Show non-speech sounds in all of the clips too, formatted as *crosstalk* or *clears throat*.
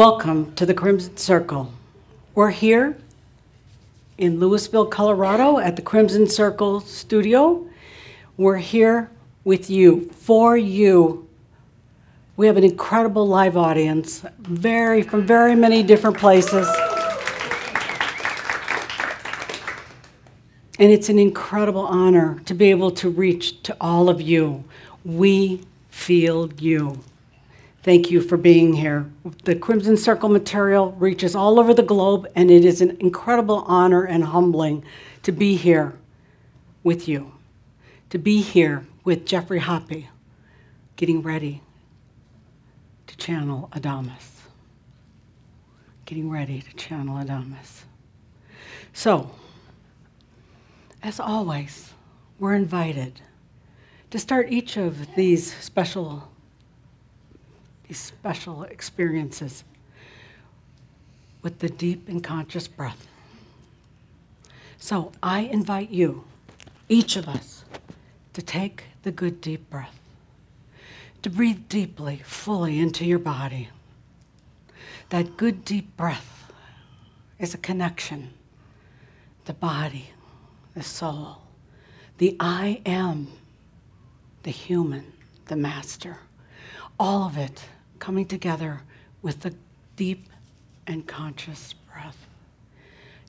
Welcome to the Crimson Circle. We're here in Louisville, Colorado at the Crimson Circle studio. We're here with you, for you. We have an incredible live audience, very from very many different places. And it's an incredible honor to be able to reach to all of you. We feel you. Thank you for being here. The Crimson Circle material reaches all over the globe, and it is an incredible honor and humbling to be here with you, to be here with Geoffrey Hoppe, getting ready to channel Adamus. Getting ready to channel Adamus. So, as always, we're invited to start each of these special these special experiences with the deep and conscious breath. So I invite you, each of us, to take the good deep breath, to breathe deeply, fully into your body. That good deep breath is a connection, the body, the soul, the I am, the human, the master, all of it coming together with the deep and conscious breath.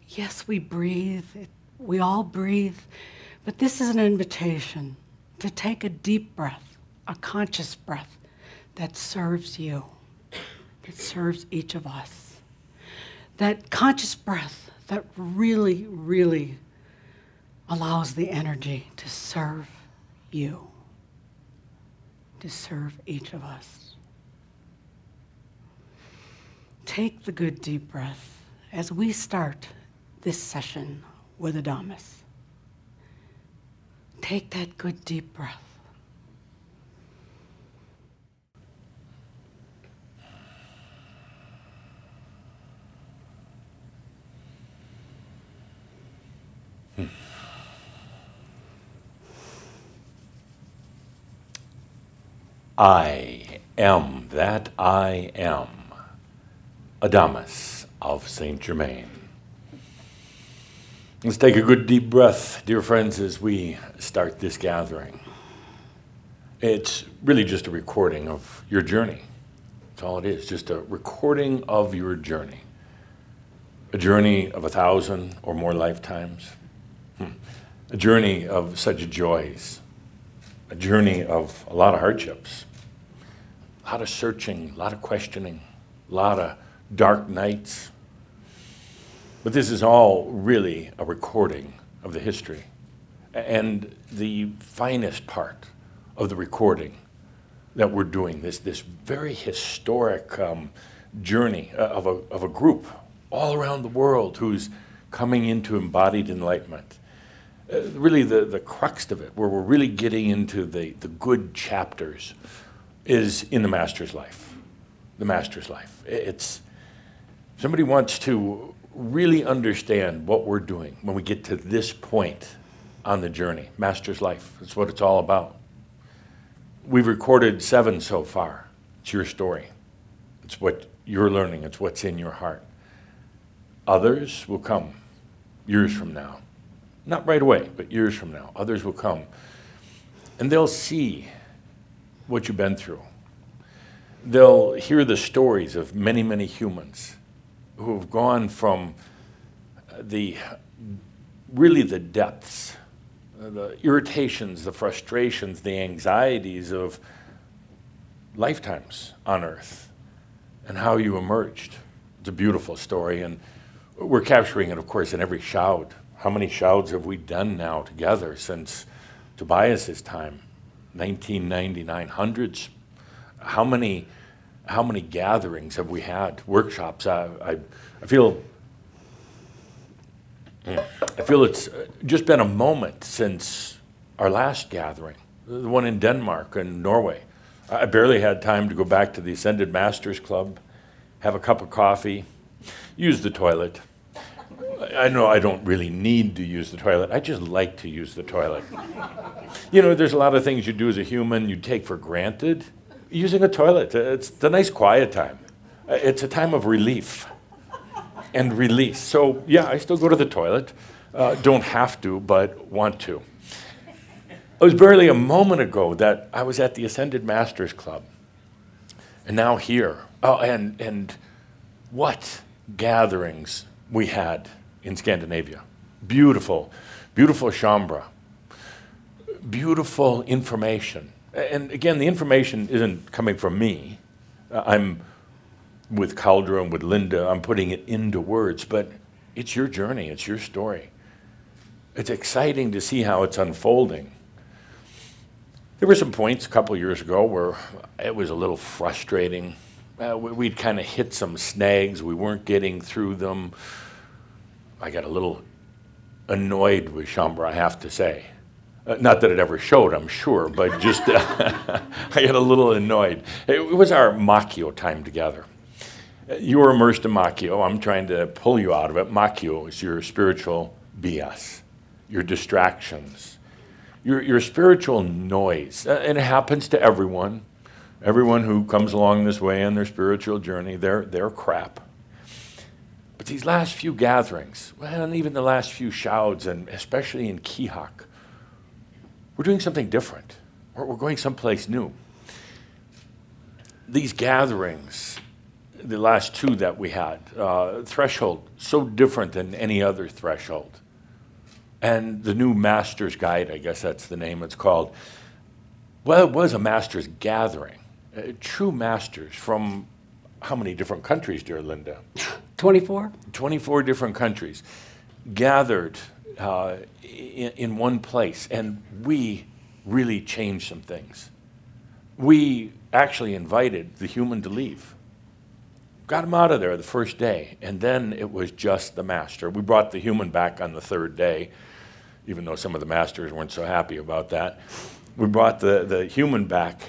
Yes, we breathe, we all breathe, but this is an invitation to take a deep breath, a conscious breath that serves you, that serves each of us. That conscious breath that really, really allows the energy to serve you, to serve each of us. Take the good deep breath as we start this session with Adamus. Take that good deep breath. I am that I am. Adamus of Saint Germain. Let's take a good deep breath, dear friends, as we start this gathering. It's really just a recording of your journey. That's all it is, just a recording of your journey. A journey of a thousand or more lifetimes. Hmm. A journey of such joys. A journey of a lot of hardships. A lot of searching, a lot of questioning, a lot of dark nights. But this is all really a recording of the history. And the finest part of the recording that we're doing, this, this very historic um, journey uh, of a, of a group all around the world who's coming into embodied enlightenment. Uh, really, the, the crux of it, where we're really getting into the, the good chapters, is in the Master's life. The Master's life. It's, somebody wants to really understand what we're doing when we get to this point on the journey, Master's Life, that's what it's all about. We've recorded seven so far. It's your story. It's what you're learning. It's what's in your heart. Others will come years from now. Not right away, but years from now. Others will come. And they'll see what you've been through. They'll hear the stories of many, many humans who have gone from the really the depths, uh, the irritations, the frustrations, the anxieties of lifetimes on earth and how you emerged. It's a beautiful story, and we're capturing it, of course, in every Shoud. How many Shouds have we done now together since Tobias's time, 1999? Hundreds. How many? How many gatherings have we had, workshops? I, I, I feel I feel it's just been a moment since our last gathering, the one in Denmark and Norway. I barely had time to go back to the Ascended Masters Club, have a cup of coffee, use the toilet. I know I don't really need to use the toilet. I just like to use the toilet. You know, there's a lot of things you do as a human you take for granted using a toilet. It's the nice quiet time. Uh, It's a time of relief and release. So, yeah, I still go to the toilet. Uh, don't have to, but want to. It was barely a moment ago that I was at the Ascended Masters Club. And now here. Oh, and, and what gatherings we had in Scandinavia. Beautiful, beautiful Shaumbra. Beautiful information. And again, the information isn't coming from me. Uh, I'm with Cauldre and with Linda, I'm putting it into words, but it's your journey, it's your story. It's exciting to see how it's unfolding. There were some points a couple years ago where it was a little frustrating. Uh, we- we'd kind of hit some snags, we weren't getting through them. I got a little annoyed with Shaumbra, I have to say. Uh, not that it ever showed, I'm sure, but just *laughs* I got a little annoyed. It was our Makyo time together. Uh, You were immersed in Makyo. I'm trying to pull you out of it. Makyo is your spiritual BS, your distractions, your, your spiritual noise. Uh, and it happens to everyone. Everyone who comes along this way in their spiritual journey, they're, they're crap. But these last few gatherings, well, and even the last few shouds, and especially in Keahak, we're doing something different. We're, we're going someplace new. These gatherings, the last two that we had, uh, threshold, so different than any other threshold. And the new master's guide, I guess that's the name it's called. Well, it was a master's gathering. Uh, true masters from how many different countries, dear Linda? 24? 24 different countries gathered uh, in, in one place, and we really changed some things. We actually invited the human to leave. Got him out of there the first day, and then it was just the master. We brought the human back on the third day, even though some of the masters weren't so happy about that. We brought the, the human back,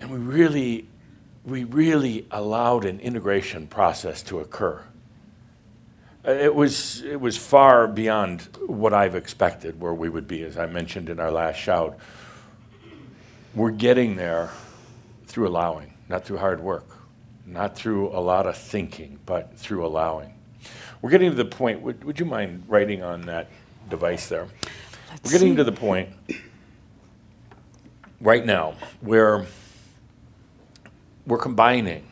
and we really, we really allowed an integration process to occur. Uh, It was, it was far beyond what I've expected where we would be, as I mentioned in our last Shoud. We're getting there through allowing, not through hard work, not through a lot of thinking, but through allowing. We're getting to the point, would, would you mind writing on that device there? We're getting to the point right now where we're combining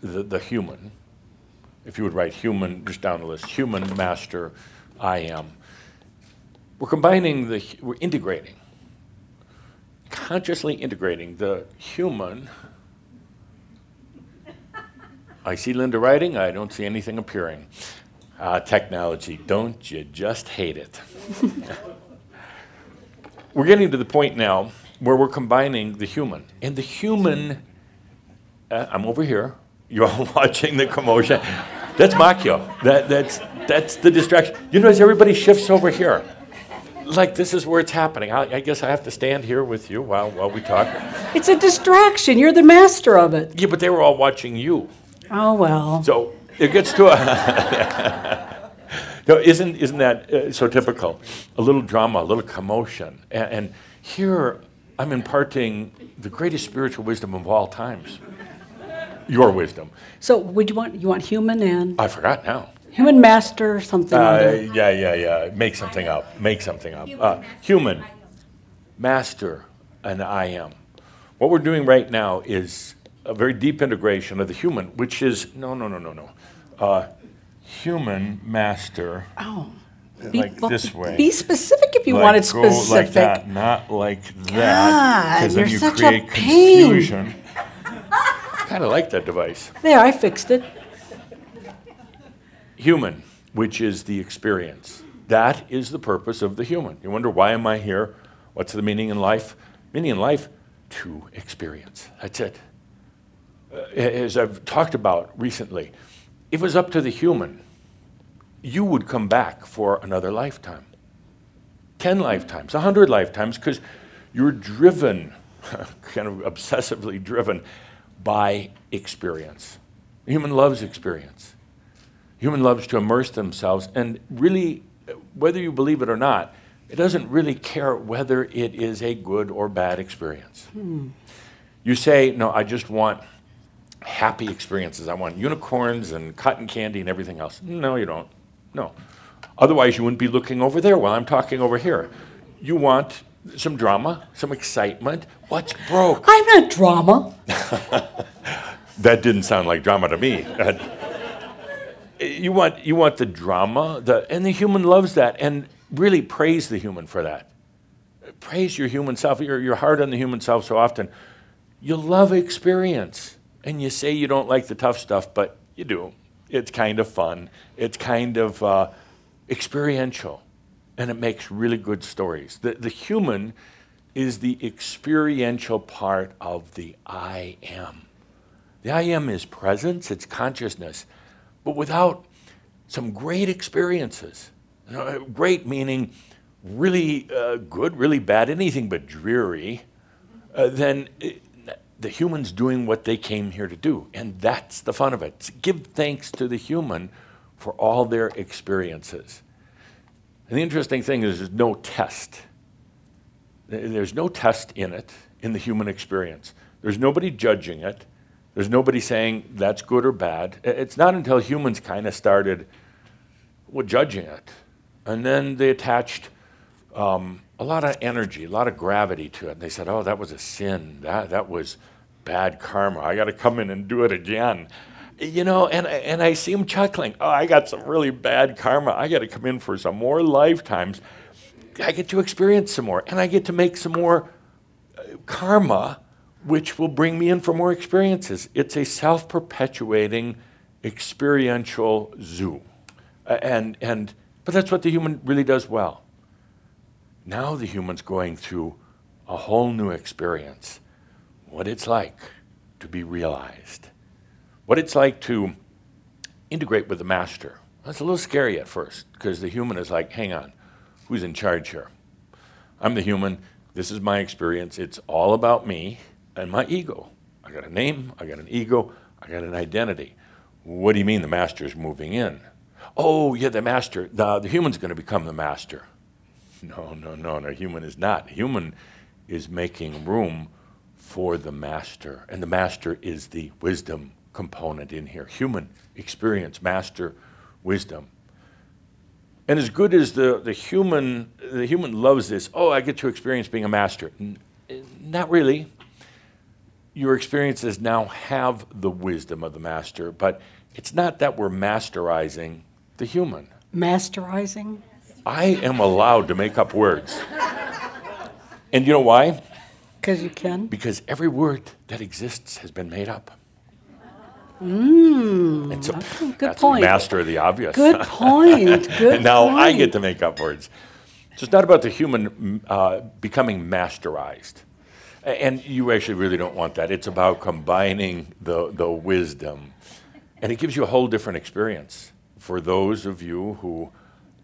the, the human, if you would write human just down the list, human, master, I am. We're combining the, we're integrating, consciously integrating the human. I see Linda writing, I don't see anything appearing. Uh, technology, don't you just hate it? *laughs* we're getting to the point now where we're combining the human. And the human, uh, I'm over here, you're all *laughs* watching the commotion. That's Makyo. That, that's, that's the distraction. You notice everybody shifts over here. Like this is where it's happening. I, I guess I have to stand here with you while, while we talk. It's a distraction. You're the master of it. Yeah, but they were all watching you. Oh, well. So it gets to a. *laughs* no, isn't, isn't that uh, so typical? A little drama, a little commotion. And, and here I'm imparting the greatest spiritual wisdom of all times your wisdom. So, would you want you want human and I forgot now. human master something? Uh, yeah, yeah, yeah. Make something up. Make something up. Uh, human, master, and I am. What we're doing right now is a very deep integration of the human, which is no, no, no, no, no. Uh, human, master, Oh. like well, this way. Be specific if you Like, want it go specific. like that, not like that. God, you're you such a pain. confusion. Kind of like that device. There, I fixed it. human, which is the experience. That is the purpose of the human. You wonder, why am I here? What's the meaning in life? Meaning in life, to experience. That's it. Uh, as I've talked about recently, if it was up to the human, you would come back for another lifetime 10 lifetimes, a 100 lifetimes, because you're driven, *laughs* kind of obsessively driven by experience. Human loves experience. Human loves to immerse themselves, and really, whether you believe it or not, it doesn't really care whether it is a good or bad experience. Hmm. You say, No, I just want happy experiences. I want unicorns and cotton candy and everything else. No, you don't. No. Otherwise, you wouldn't be looking over there while I'm talking over here. You want some drama, some excitement. What's broke? I'm not drama. *laughs* that didn't sound like drama to me. you want you want the drama, the, and the human loves that, and really praise the human for that. Praise your human self. You're, you're hard on the human self so often. You love experience, and you say you don't like the tough stuff, but you do. It's kind of fun. It's kind of uh, experiential and it makes really good stories. The, the human is the experiential part of the I am. The I am is presence, it's consciousness, but without some great experiences. great meaning really uh, good, really bad, anything but dreary, uh, then it, the human's doing what they came here to do. And that's the fun of it. Give thanks to the human for all their experiences. And the interesting thing is, there's no test. There's no test in it, in the human experience. There's nobody judging it. There's nobody saying that's good or bad. It's not until humans kind of started well, judging it. And then they attached um, a lot of energy, a lot of gravity to it. And they said, oh, that was a sin. That, that was bad karma. I got to come in and do it again you know, and, and I see him chuckling. Oh, I got some really bad karma. I got to come in for some more lifetimes. I get to experience some more, and I get to make some more uh, karma, which will bring me in for more experiences. It's a self perpetuating experiential zoo. And, and, but that's what the human really does well. Now the human's going through a whole new experience what it's like to be realized what it's like to integrate with the master. That's a little scary at first because the human is like, hang on, who's in charge here? I'm the human. This is my experience. It's all about me and my ego. I got a name, I got an ego, I got an identity. What do you mean the master is moving in? Oh, yeah, the master, the, the human's going to become the master. No, no, no, no, human is not. Human is making room for the master, and the master is the wisdom component in here human experience, master wisdom. And as good as the, the human the human loves this, oh, I get to experience being a master. N- not really. Your experiences now have the wisdom of the master, but it's not that we're masterizing the human. Masterizing? I am allowed to make up words. and you know why? Because you can? Because every word that exists has been made up. Mm, and so, *laughs* good that's point. Master of the obvious. Good *laughs* point. Good and *laughs* now point. I get to make up words. So it's not about the human uh, becoming masterized. And you actually really don't want that. It's about combining the, the wisdom. And it gives you a whole different experience. For those of you who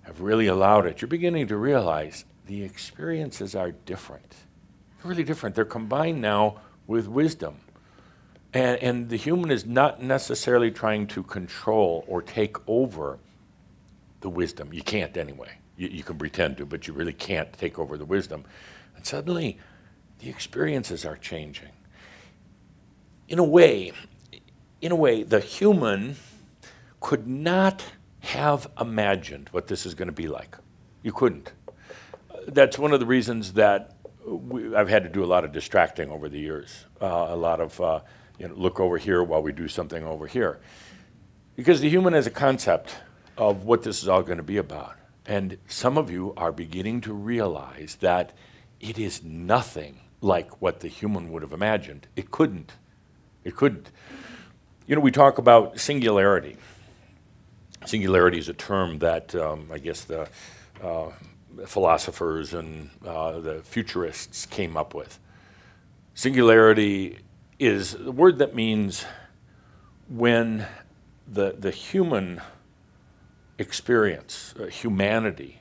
have really allowed it, you're beginning to realize the experiences are different. They're really different. They're combined now with wisdom. And, and the human is not necessarily trying to control or take over the wisdom. You can't anyway. You, you can pretend to, but you really can't take over the wisdom. And suddenly, the experiences are changing. In a way, in a way, the human could not have imagined what this is going to be like. You couldn't. That's one of the reasons that we, I've had to do a lot of distracting over the years, uh, a lot of uh, you know, look over here while we do something over here. Because the human has a concept of what this is all going to be about. And some of you are beginning to realize that it is nothing like what the human would have imagined. It couldn't. It couldn't. You know, we talk about singularity. Singularity is a term that um, I guess the uh, philosophers and uh, the futurists came up with. Singularity is the word that means when the, the human experience, uh, humanity,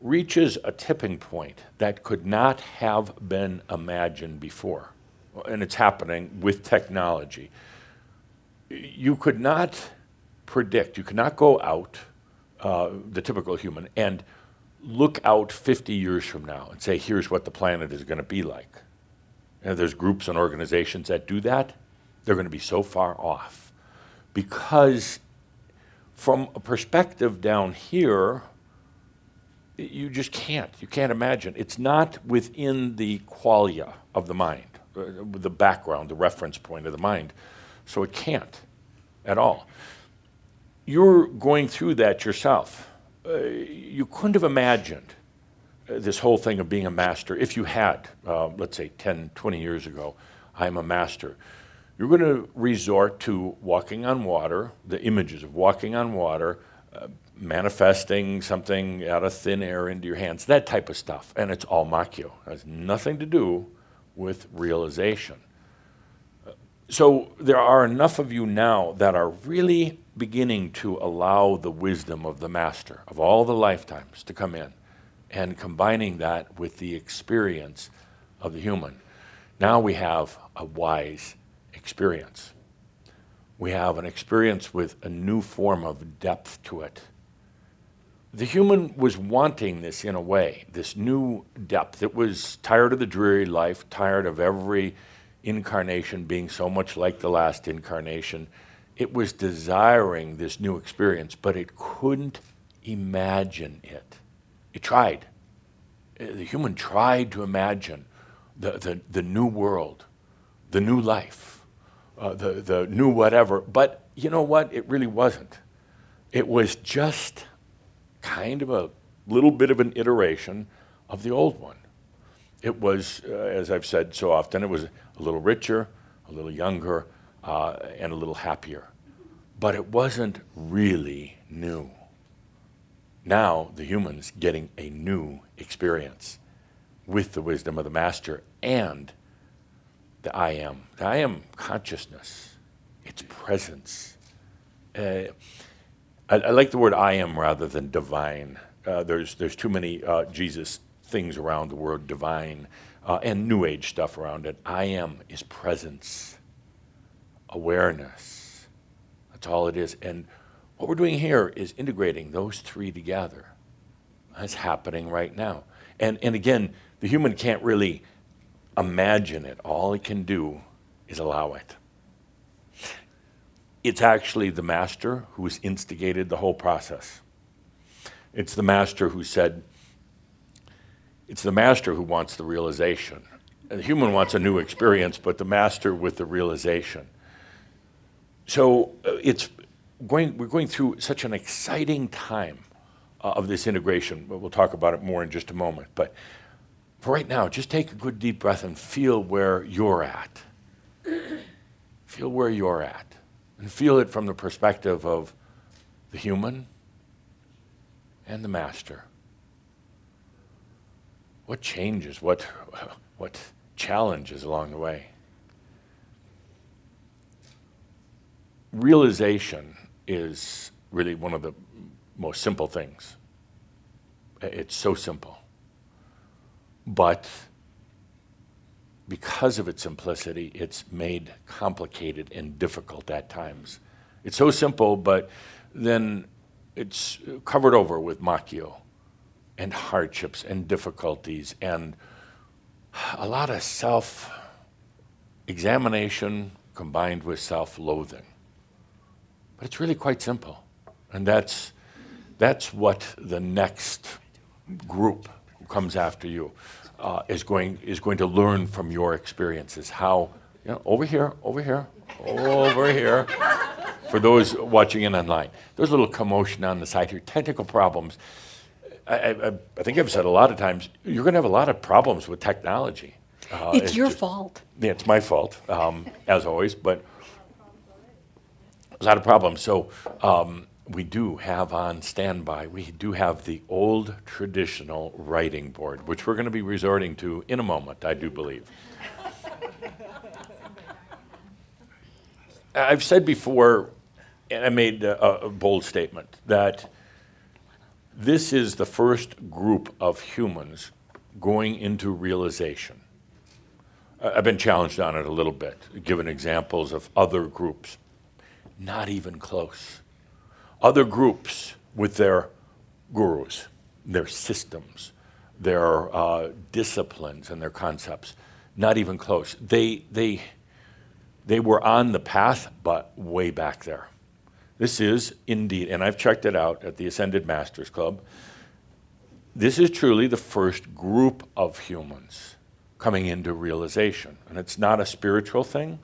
reaches a tipping point that could not have been imagined before. And it's happening with technology. You could not predict, you could not go out, uh, the typical human, and look out 50 years from now and say, here's what the planet is going to be like. And there's groups and organizations that do that. They're going to be so far off because, from a perspective down here, you just can't. You can't imagine. It's not within the qualia of the mind, uh, the background, the reference point of the mind. So it can't at all. You're going through that yourself. Uh, you couldn't have imagined this whole thing of being a master if you had, uh, let's say, 10, 20 years ago, I'm a master. You're going to resort to walking on water, the images of walking on water, uh, manifesting something out of thin air into your hands, that type of stuff. And it's all Makyo. It has nothing to do with realization. So there are enough of you now that are really beginning to allow the wisdom of the master of all the lifetimes to come in and combining that with the experience of the human. Now we have a wise experience. We have an experience with a new form of depth to it. The human was wanting this in a way, this new depth. It was tired of the dreary life, tired of every incarnation being so much like the last incarnation. It was desiring this new experience, but it couldn't imagine it. It tried. Uh, the human tried to imagine the, the, the new world, the new life, uh, the, the new whatever. But you know what? It really wasn't. It was just kind of a little bit of an iteration of the old one. It was, uh, as I've said so often, it was a little richer, a little younger, uh, and a little happier. But it wasn't really new. Now the human's getting a new experience with the wisdom of the master and the I am. The I am consciousness, its presence. Uh, I, I, like the word I am rather than divine. Uh, there's, there's too many uh, Jesus things around the word divine uh, and New Age stuff around it. I am is presence, awareness. That's all it is. And what we're doing here is integrating those three together. That's happening right now. And, and again, the human can't really imagine it. All it can do is allow it. It's actually the master who has instigated the whole process. It's the master who said, it's the master who wants the realization. The human wants a new experience, but the master with the realization. So uh, it's going, we're going through such an exciting time uh, of this integration. We'll talk about it more in just a moment. But for right now, just take a good deep breath and feel where you're at. *clears throat* feel where you're at. And feel it from the perspective of the human and the master what changes, what, *laughs* what challenges along the way? Realization is really one of the most simple things. It's so simple. But because of its simplicity, it's made complicated and difficult at times. It's so simple, but then it's covered over with makyo and hardships and difficulties and a lot of self examination combined with self loathing. But it's really quite simple. And that's, that's what the next group who comes after you uh, is, going, is going to learn from your experiences. How, you know, over here, over here, over here. For those watching in online, there's a little commotion on the side here, technical problems. I, I, I think I've said a lot of times, you're going to have a lot of problems with technology. Uh, it's, it's, your just, fault. Yeah, it's my fault, um, as always, but a lot of problems. So um, we do have on standby, we do have the old traditional writing board, which we're going to be resorting to in a moment, I do believe. *laughs* I've said before, and I made a, a bold statement, that this is the first group of humans going into realization. I've been challenged on it a little bit, given examples of other groups. Not even close. Other groups with their gurus, their systems, their uh, disciplines, and their concepts, not even close. They, they, They were on the path, but way back there. This is indeed, and I've checked it out at the Ascended Masters Club. This is truly the first group of humans coming into realization. And it's not a spiritual thing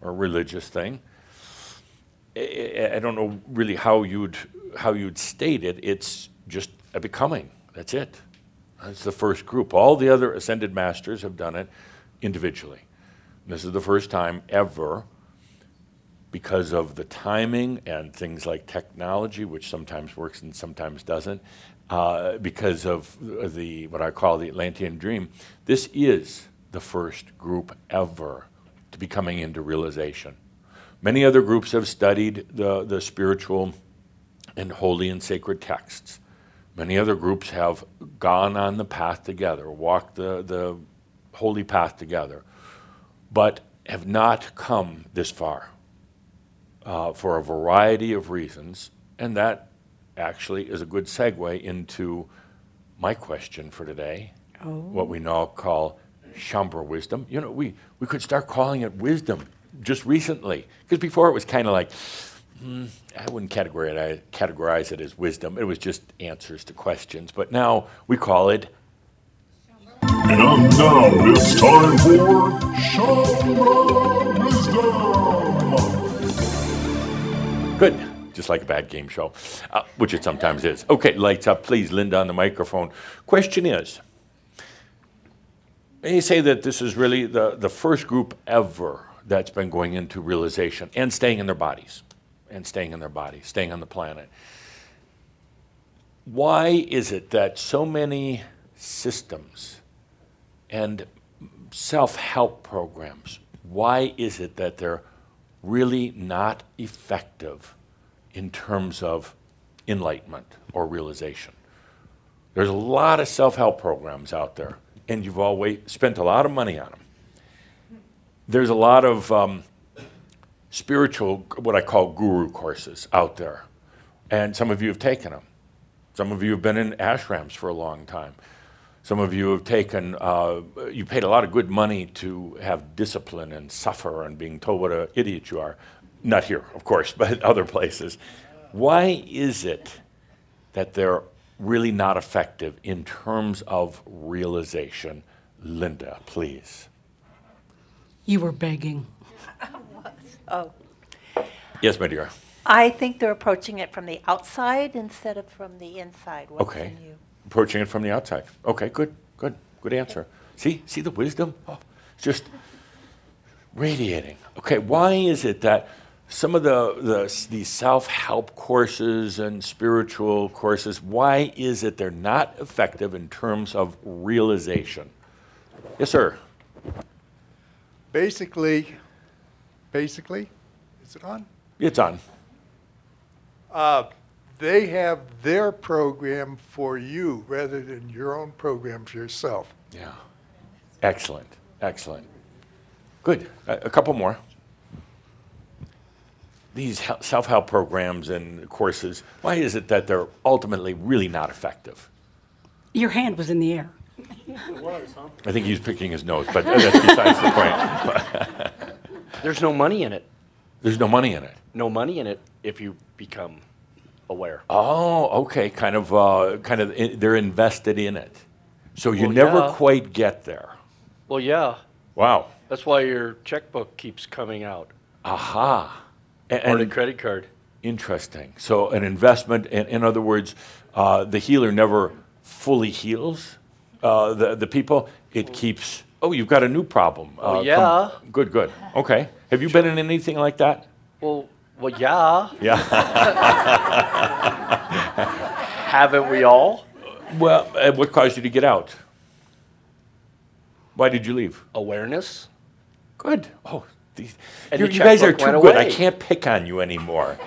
or a religious thing. I, I don't know really how you'd, how you'd state it. It's just a becoming. That's it. That's the first group. All the other ascended masters have done it individually. This is the first time ever, because of the timing and things like technology, which sometimes works and sometimes doesn't, uh, because of the what I call the Atlantean dream. This is the first group ever to be coming into realization. Many other groups have studied the, the spiritual and holy and sacred texts. Many other groups have gone on the path together, walked the, the holy path together, but have not come this far uh, for a variety of reasons. And that actually is a good segue into my question for today, oh. what we now call Shaumbra wisdom. You know, we, we could start calling it wisdom just recently, because before it was kind of like, mm, I wouldn't categorize it, categorize it as wisdom. It was just answers to questions. But now we call it. And now it's time for Shaumbra Wisdom. Good just like a bad game show, uh, which it sometimes is. Okay, lights up, please, Linda on the microphone. Question is you say that this is really the, the first group ever that's been going into realization and staying in their bodies, and staying in their bodies, staying on the planet. Why is it that so many systems and self help programs, why is it that they're really not effective in terms of enlightenment or realization. There's a lot of self help programs out there, and you've always spent a lot of money on them. There's a lot of um, spiritual, what I call guru courses out there, and some of you have taken them. Some of you have been in ashrams for a long time. Some of you have taken, uh, you paid a lot of good money to have discipline and suffer and being told what an idiot you are. Not here, of course, *laughs* but other places. Why is it that they're really not effective in terms of realization? Linda, please. You were begging. *laughs* oh. Yes, my dear. I think they're approaching it from the outside instead of from the inside. What's okay. In approaching it from the outside. Okay, good, good, good answer. See, see the wisdom? Oh, just radiating. Okay, why is it that some of the, the these self-help courses and spiritual courses why is it they're not effective in terms of realization yes sir basically basically is it on? It's on. Uh, they have their program for you rather than your own program for yourself. Yeah. Excellent excellent. Good. A, a couple more. These self help programs and courses, why is it that they're ultimately really not effective? Your hand was in the air. I think he's picking his nose, but that's besides the point. *laughs* There's no money in it. There's no money in it. No money in it if you become aware. Oh, okay. Kind of, uh, kind of. In, they're invested in it, so you well, never yeah. quite get there. Well, yeah. Wow. That's why your checkbook keeps coming out. Aha. And, or the credit card. Interesting. So an investment, in, in other words, uh, the healer never fully heals uh, the, the people. It keeps, oh, you've got a new problem. Uh, oh, yeah. good, good. Okay. Have you sure. been in anything like that? Well, well, yeah. Yeah. *laughs* Haven't we all? Well, what caused you to get out? Why did you leave? Awareness. Good. Oh, you guys are too good. Away. I can't pick on you anymore.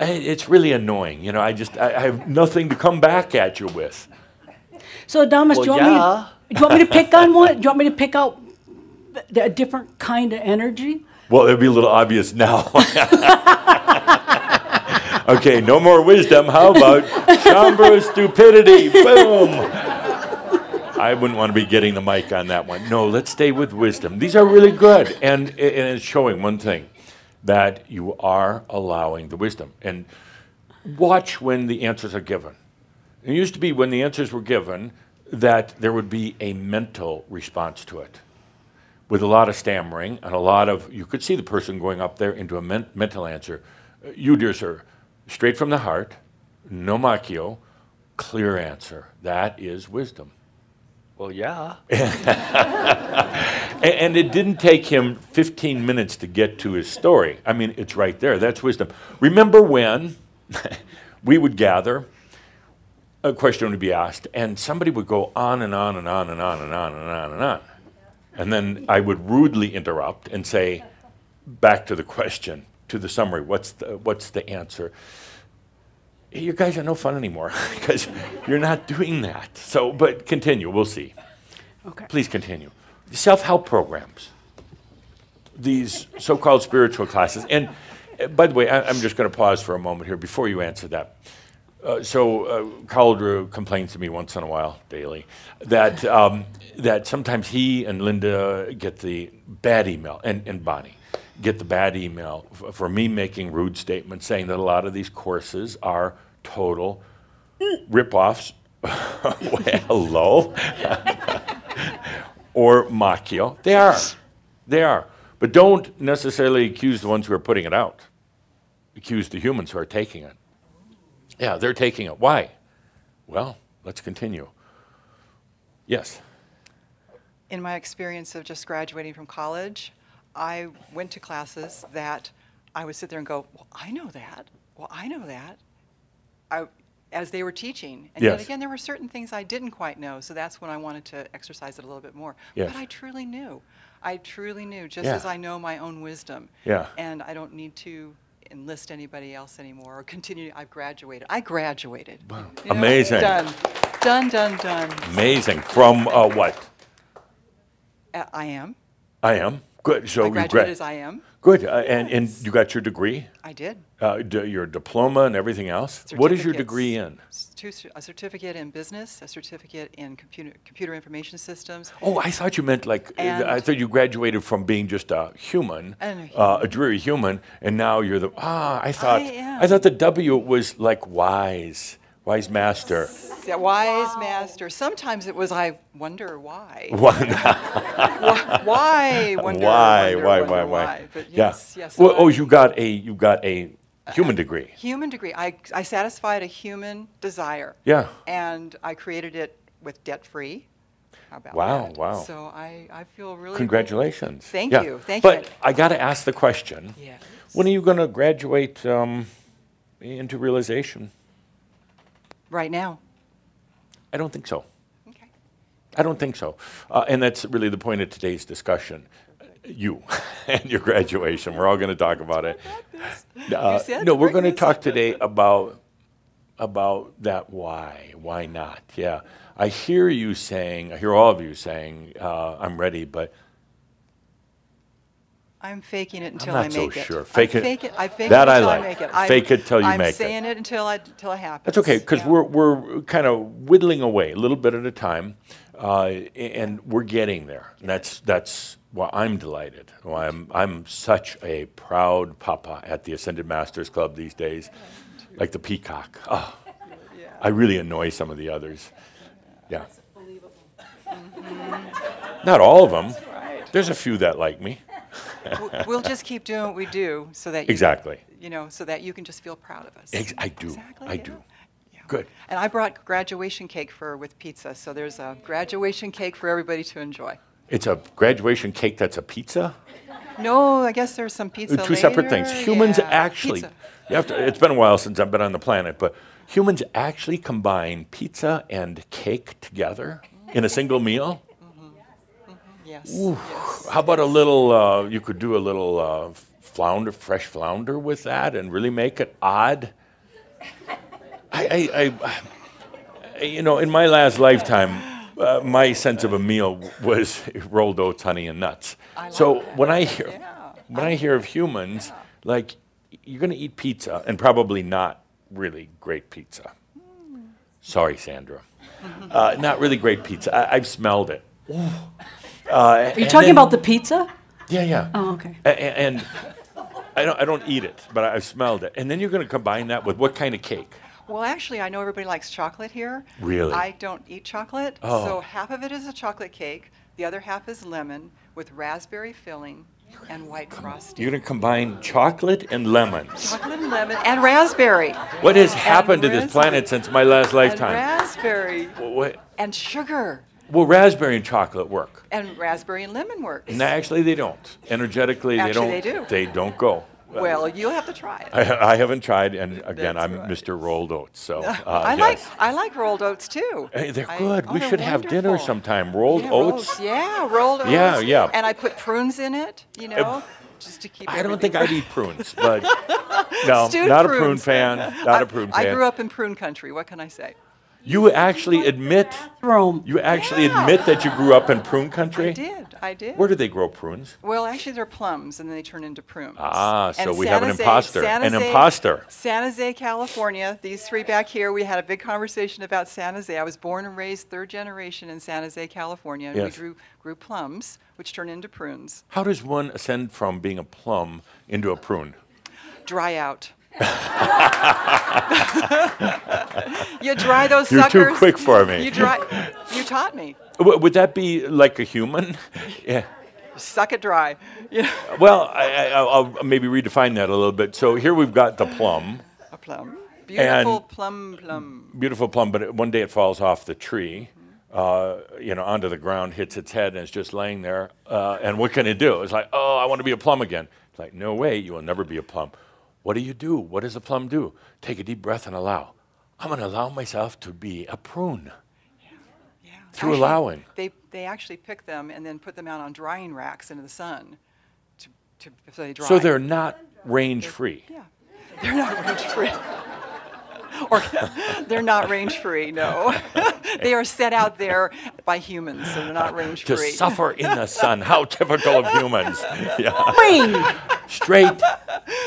it's really annoying. You know, I just I, I, have nothing to come back at you with. So, Adamus, well, do, you yeah. want me to, do you want me to pick on one? Do you want me to pick out a different kind of energy? Well, it'd be a little obvious now. *laughs* okay, no more wisdom. How about Shaumbra stupidity? Boom. I wouldn't want to be getting the mic on that one. No, let's stay with wisdom. These are really good, and, and it's showing one thing that you are allowing the wisdom. And watch when the answers are given. It used to be when the answers were given that there would be a mental response to it with a lot of stammering and a lot of, you could see the person going up there into a men- mental answer. You, dear sir, straight from the heart, no makyo, clear answer. That is wisdom. Well, yeah. *laughs* And it didn't take him 15 minutes to get to his story. I mean, it's right there. That's wisdom. Remember when *laughs* we would gather, a question would be asked, and somebody would go on and on and on and on and on and on and on. And then I would rudely interrupt and say, back to the question, to the summary, what's the, what's the answer? You guys are no fun anymore *laughs* because you're not doing that. So, but continue, we'll see. Okay. Please continue. Self help programs, these so called spiritual classes. And uh, by the way, I, I'm just going to pause for a moment here before you answer that. Uh, so, uh, complains to me once in a while, daily, that, um, that sometimes he and Linda get the bad email, and, and Bonnie get the bad email f- for me making rude statements saying that a lot of these courses are total rip-offs. *laughs* hello *laughs* or Makyo. They are. They are. But don't necessarily accuse the ones who are putting it out. Accuse the humans who are taking it. Yeah, they're taking it. Why? Well, let's continue. Yes. in my experience of just graduating from college, I went to classes that I would sit there and go, "Well, I know that. Well, I know that." I, as they were teaching, and Yes. yet again, there were certain things I didn't quite know. So that's when I wanted to exercise it a little bit more. Yes. But I truly knew. I truly knew, just Yeah. as I know my own wisdom. Yeah. And I don't need to enlist anybody else anymore or continue. I've graduated. I graduated. You know, Amazing. Done. Done. Done. Done. Amazing. From uh, what? Uh, I am. I am. Good. So I you graduated as I am. Good. Uh, and, and you got your degree, I did. uh, d- your diploma, and everything else. What is your degree in? Two a certificate in business, a certificate in computer, computer information systems. Oh, I thought you meant like, uh, I thought you graduated from being just a human, And a uh, a dreary human, and now you're the, ah, I thought, am. I thought the W was like wise, wise master. Yeah, Wise master. Sometimes it was, I wonder why. *laughs* Why? Why? Wonder, why, wonder, why, wonder why, why? But Yeah. yes, yes. Well, oh, you got a, you got a human degree. Human degree. I, I satisfied a human desire. Yeah. And I created it with debt free. How about Wow, that? wow. Wow. So I, I feel really. Congratulations. Thank Yeah. you, thank you. But I got to ask the question. Yes. When are you going to graduate um, into realization? Right now. I don't think so. Okay. I don't think so. Uh, and that's really the point of today's discussion. You *laughs* and your graduation. We're all going to talk about it. Uh, no, we're going to talk today about about that why. Why not? Yeah. I hear you saying, I hear all of you saying, uh, I'm ready, but I'm faking it until not I so make it. sure. I Fake it- Fake it. I fake that it I until like. I make it. I'm- Fake it till you I'm make it. saying it until I until it happens. That's okay, because Yeah. we're, we're kind of whittling away a little bit at a time, uh, and we're getting there. And that's, that's why I'm delighted. Why I'm, I'm such a proud papa at the Ascended Masters Club these days, like the peacock. Oh, I really annoy some of the others. Yeah. Not all of them. There's a few that like me. We'll just keep doing what we do so that you, Exactly. you know so that you can just feel proud of us. Ex- I do. Exactly, I yeah. do. Yeah. Good. And I brought graduation cake for with pizza, so there's a graduation cake for everybody to enjoy. It's a graduation cake that's a pizza? No, I guess there's some pizza. two separate things. Humans Yeah, actually, pizza. you have to, it's been a while since I've been on the planet, but humans actually combine pizza and cake together in a single meal. Yes. yes. How about a little? Uh, you could do a little uh, flounder, fresh flounder with that, and really make it odd. I, I, I, I you know, in my last lifetime, uh, my sense of a meal was *laughs* rolled oats, honey, and nuts. I so that. when I hear Yeah. when I hear of humans, like you're going to eat pizza, and probably not really great pizza. Sorry, Sandra. Uh, not really great pizza. I, I've smelled it. Uh, Are you talking about the pizza? Yeah, yeah. Oh, okay. A- a- And I don't, I don't eat it, but I- I've smelled it. And then you're going to combine that with what kind of cake? Well, actually, I know everybody likes chocolate here. Really? I don't eat chocolate. Oh. So half of it is a chocolate cake, the other half is lemon with raspberry filling and white frosting. You're going to combine chocolate and lemon. Chocolate and lemon and raspberry. What has happened to this planet since my last And lifetime? raspberry what- and sugar. Well, raspberry and chocolate work. And raspberry and lemon works. No, actually, they don't. Energetically, they Actually, don't. they do. They don't go. Well, you'll have to try it. I, I haven't tried, and again, That's I'm right. Mr. Rolled Oats, so *laughs* uh, I like. I like rolled oats too. Hey, they're I- good. oh, we should have dinner sometime. Rolled Yeah, oats. yeah, rolled oats. Yeah, yeah. And I put prunes in it, you know, just to keep. I don't think I'd eat prunes, but *laughs* no, Stewed not a prune fan. Not a prune fan. I grew up in prune country. What can I say? You actually admit you actually Yeah. admit that you grew up in prune country. I did. I did. Where do they grow prunes? Well, actually, they're plums, and then they turn into prunes. Ah, so And we have an Jose- imposter. San An imposter. San Jose, California. These three back here, we had a big conversation about San Jose. I was born and raised third generation in San Jose, California. and Yes. We grew, grew plums, which turn into prunes. How does one ascend from being a plum into a prune? Dry out. *laughs* you dry those You're too suckers. quick for me. You dry. You taught me. W- Would that be like a human? *laughs* yeah. Suck it dry. Know, *laughs* Well, I, I, I'll I'll maybe redefine that a little bit. So here we've got the plum, a plum. Beautiful And- plum plum. beautiful plum, but it- one day it falls off the tree, uh, you know, onto the ground, hits its head, and it's just laying there. Uh, and what can it do? It's like, oh, I want to be a plum again. It's like, no way, you will never be a plum. What do you do? What does a plum do? Take a deep breath and allow. I'm going to allow myself to be a prune. Yeah. Through allowing. They, they actually pick them and then put them out on drying racks into the sun to, to, so they dry. So they're not range free. Yeah. They're not *laughs* range free. *laughs* or they're not range free, no. *laughs* they are set out there by humans, so they're not range free. To free. *laughs* suffer in the sun. How typical of humans. Yeah. Wing! Straight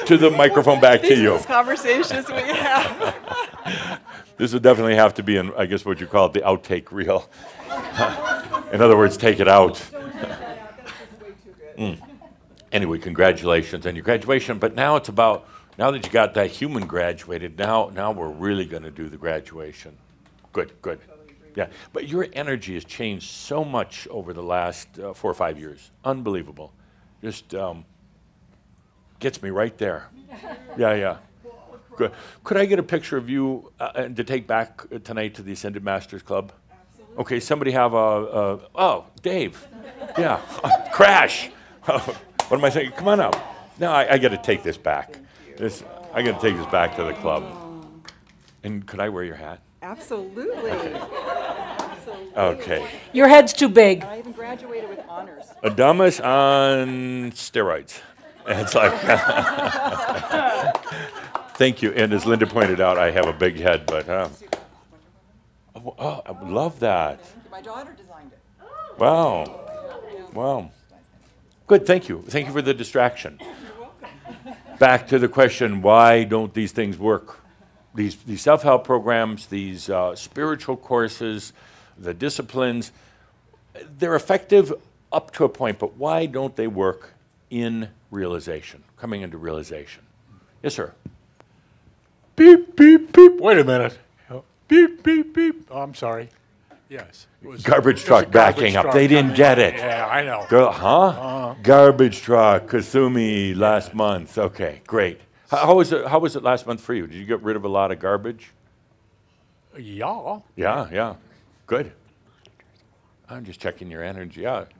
to the microphone back to These are you. those conversations we have. This would definitely have to be in, I guess, what you call it, the outtake reel. in other words, take it out. Mm. Anyway, congratulations on your graduation. But now it's about now that you got that human graduated. Now, now we're really going to do the graduation. Good, good. Yeah, but your energy has changed so much over the last uh, four or five years. Unbelievable. Just um, gets me right there. *laughs* Yeah, yeah. Good. Could I get a picture of you uh, and to take back uh, tonight to the Ascended Masters Club? Okay, somebody have a, a oh, Dave. Yeah, *laughs* crash. *laughs* what am I saying? Come on up. No, I, I got to take this back. This, I got to take this back to the club. And could I wear your hat? Absolutely. Okay. Your head's too big. I even graduated with honors. Adamus on steroids. And It's like, *laughs* thank you. And as Linda pointed out, I have a big head, but um, oh, oh, I love that. My daughter designed it. Wow. Wow. Good, thank you. Thank you for the distraction. Back to the question why don't these things work? These, these self help programs, these uh, spiritual courses, the disciplines, they're effective up to a point, but why don't they work in realization, coming into realization? Yes, sir. Beep, beep, beep. Wait a minute. Beep, beep, beep. Oh, I'm sorry. Yes. it was- Garbage it was a truck backing up. truck They didn't coming get it. Yeah, I know. Go, huh? Garbage truck, Kasumi, last month. Okay, great. How, how was it? How was it last month for you? Did you get rid of a lot of garbage? Yeah. Yeah, yeah, good. I'm just checking your energy out.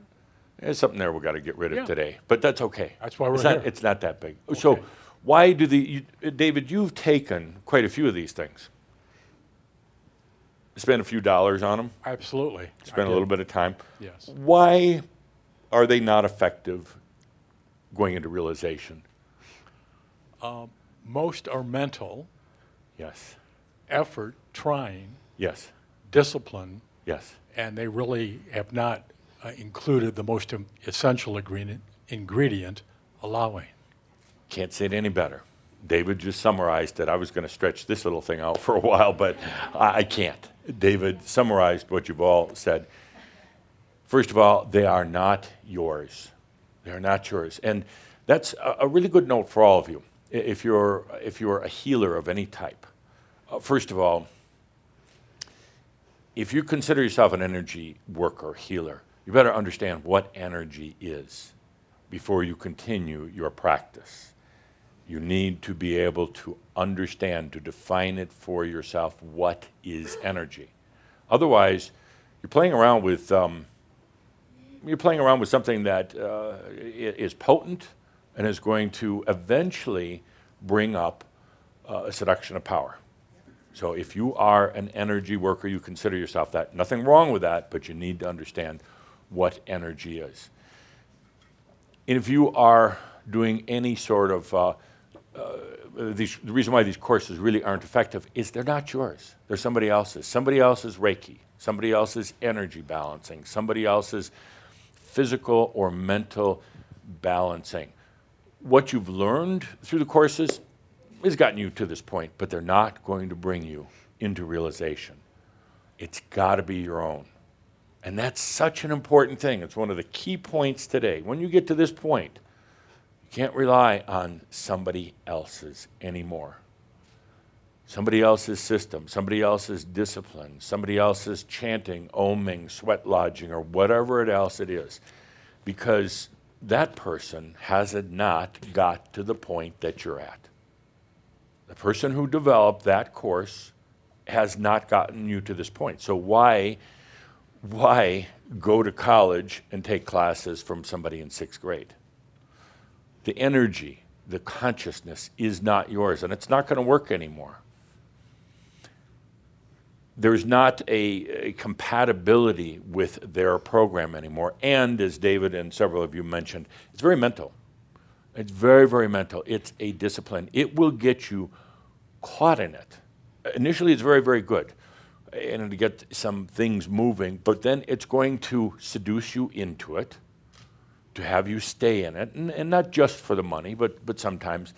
There's something there we got to get rid of Yeah. today, but that's okay. That's why we're it's not, here. It's not that big. So, why do the you, uh, David? You've taken quite a few of these things. Spent a few dollars on them. Absolutely. Spend a little bit of time. Yes. Why are they not effective going into realization? Most are mental, Yes, effort, trying, yes, discipline, yes. and they really have not uh, included the most essential ingredient, ingredient, allowing. Can't say it any better. David just summarized it. I was going to stretch this little thing out for a while, but I, can't. David summarized what you've all said. First of all, they are not yours. They are not yours. And that's a, a really good note for all of you. If you're, if you're a healer of any type, uh, first of all, if you consider yourself an energy worker, healer, you better understand what energy is before you continue your practice. You need to be able to understand, to define it for yourself what is energy. Otherwise, you're playing around with um, you're playing around with something that uh, is potent and is going to eventually bring up uh, a seduction of power. So if you are an energy worker, you consider yourself that. Nothing wrong with that, but you need to understand what energy is. And if you are doing any sort of uh, uh, these, the reason why these courses really aren't effective is they're not yours. They're somebody else's. Somebody else's Reiki, somebody else's energy balancing, somebody else's physical or mental balancing. What you've learned through the courses has gotten you to this point, but they're not going to bring you into realization. It's got to be your own. And that's such an important thing. It's one of the key points today. When you get to this point, can't rely on somebody else's anymore. Somebody else's system, somebody else's discipline, somebody else's chanting, oming, sweat lodging, or whatever it else it is. Because that person has not got to the point that you're at. The person who developed that course has not gotten you to this point. So why why go to college and take classes from somebody in 6th grade? The energy, the consciousness is not yours and it's not going to work anymore. There's not a, a compatibility with their program anymore. And as David and several of you mentioned, it's very mental. It's very, very mental. It's a discipline. It will get you caught in it. Initially, it's very, very good and to get some things moving, but then it's going to seduce you into it, to have you stay in it, and, and not just for the money, but, but sometimes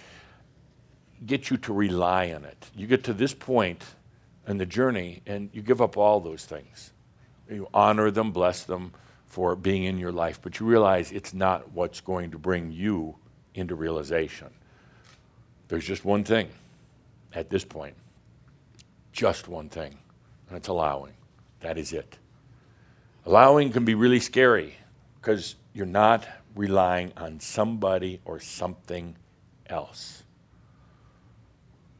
get you to rely on it. You get to this point in the journey and you give up all those things. You honor them, bless them for being in your life, but you realize it's not what's going to bring you into realization. There's just one thing at this point, just one thing, and it's allowing. That is it. Allowing can be really scary because you're not relying on somebody or something else.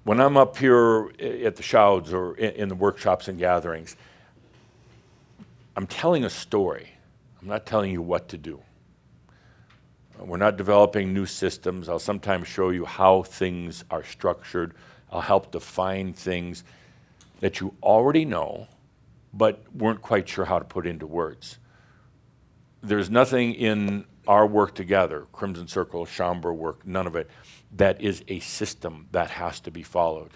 When I'm up here at the Shouds or in the workshops and gatherings, I'm telling a story. I'm not telling you what to do. Uh, we're not developing new systems. I'll sometimes show you how things are structured. I'll help define things that you already know, but weren't quite sure how to put into words. There's nothing in our work together, Crimson Circle, Shaumbra work, none of it, that is a system that has to be followed.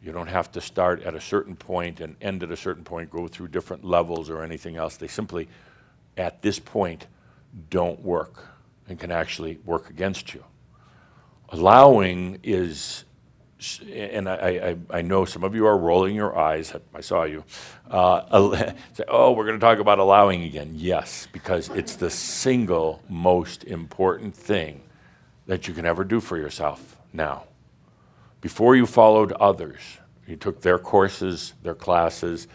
You don't have to start at a certain point and end at a certain point, go through different levels or anything else. They simply, at this point, don't work and can actually work against you. Allowing is, and I, I, I know some of you are rolling your eyes, I saw you, uh, *laughs* say, oh, we're going to talk about allowing again. Yes, because it's the single most important thing that you can ever do for yourself now. Before you followed others, you took their courses, their classes,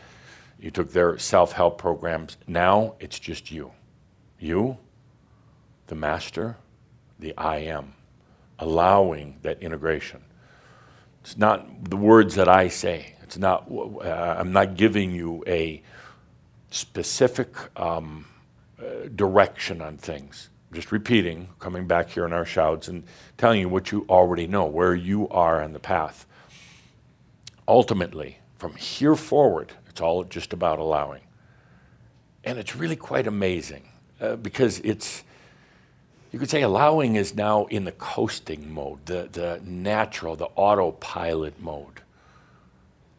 you took their self help programs. Now it's just you. You, the master, the I am, allowing that integration. It's not the words that I say. It's not, uh, I'm not giving you a specific um, uh, direction on things. I'm Just repeating, coming back here in our Shouds and telling you what you already know, where you are on the path. Ultimately, from here forward, it's all just about allowing. And it's really quite amazing uh, because it's, you could say allowing is now in the coasting mode, the, the natural, the autopilot mode.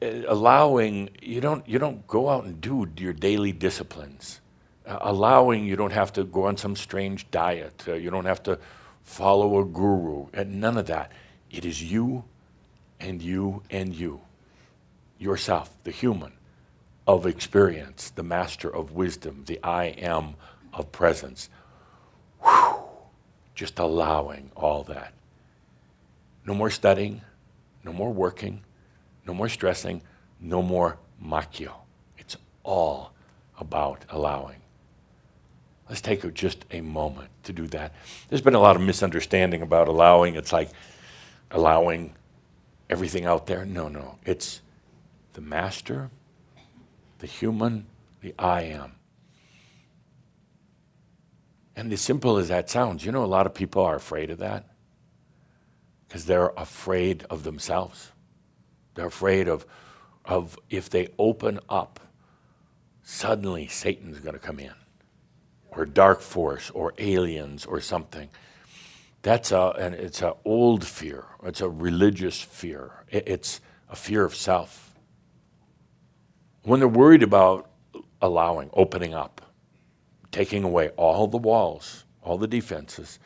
Uh, allowing, you don't, you don't go out and do your daily disciplines. Uh, allowing, you don't have to go on some strange diet. Uh, you don't have to follow a guru. And none of that. It is you and you and you, yourself, the human, of experience, the master of wisdom, the I am of presence. Whew, just allowing all that. No more studying, no more working, no more stressing, no more makyo. It's all about allowing. Let's take just a moment to do that. There's been a lot of misunderstanding about allowing. It's like allowing everything out there. No, no. It's the master, the human, the I am. And as simple as that sounds, you know, a lot of people are afraid of that because they're afraid of themselves. They're afraid of, of if they open up, suddenly Satan's going to come in, or dark force, or aliens, or something. That's a, and it's an old fear. It's a religious fear. It's a fear of self. When they're worried about allowing, opening up, taking away all the walls, all the defenses,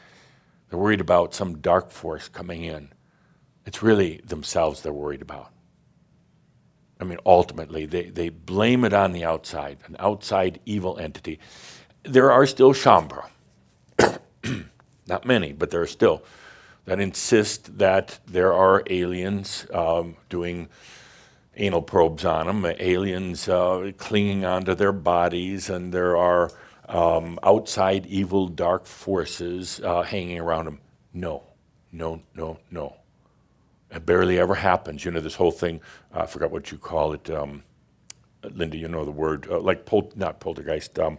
they're worried about some dark force coming in. It's really themselves they're worried about. I mean, ultimately, they, they blame it on the outside, an outside evil entity. There are still Shaumbra, *coughs* not many, but there are still, that insist that there are aliens um, doing anal probes on them, aliens uh, clinging onto their bodies, and there are um, outside evil dark forces uh, hanging around them. No, no, no, no. It barely ever happens. You know, this whole thing, uh, I forgot what you call it. Um, Linda, you know the word, uh, like, pol- not poltergeist, um,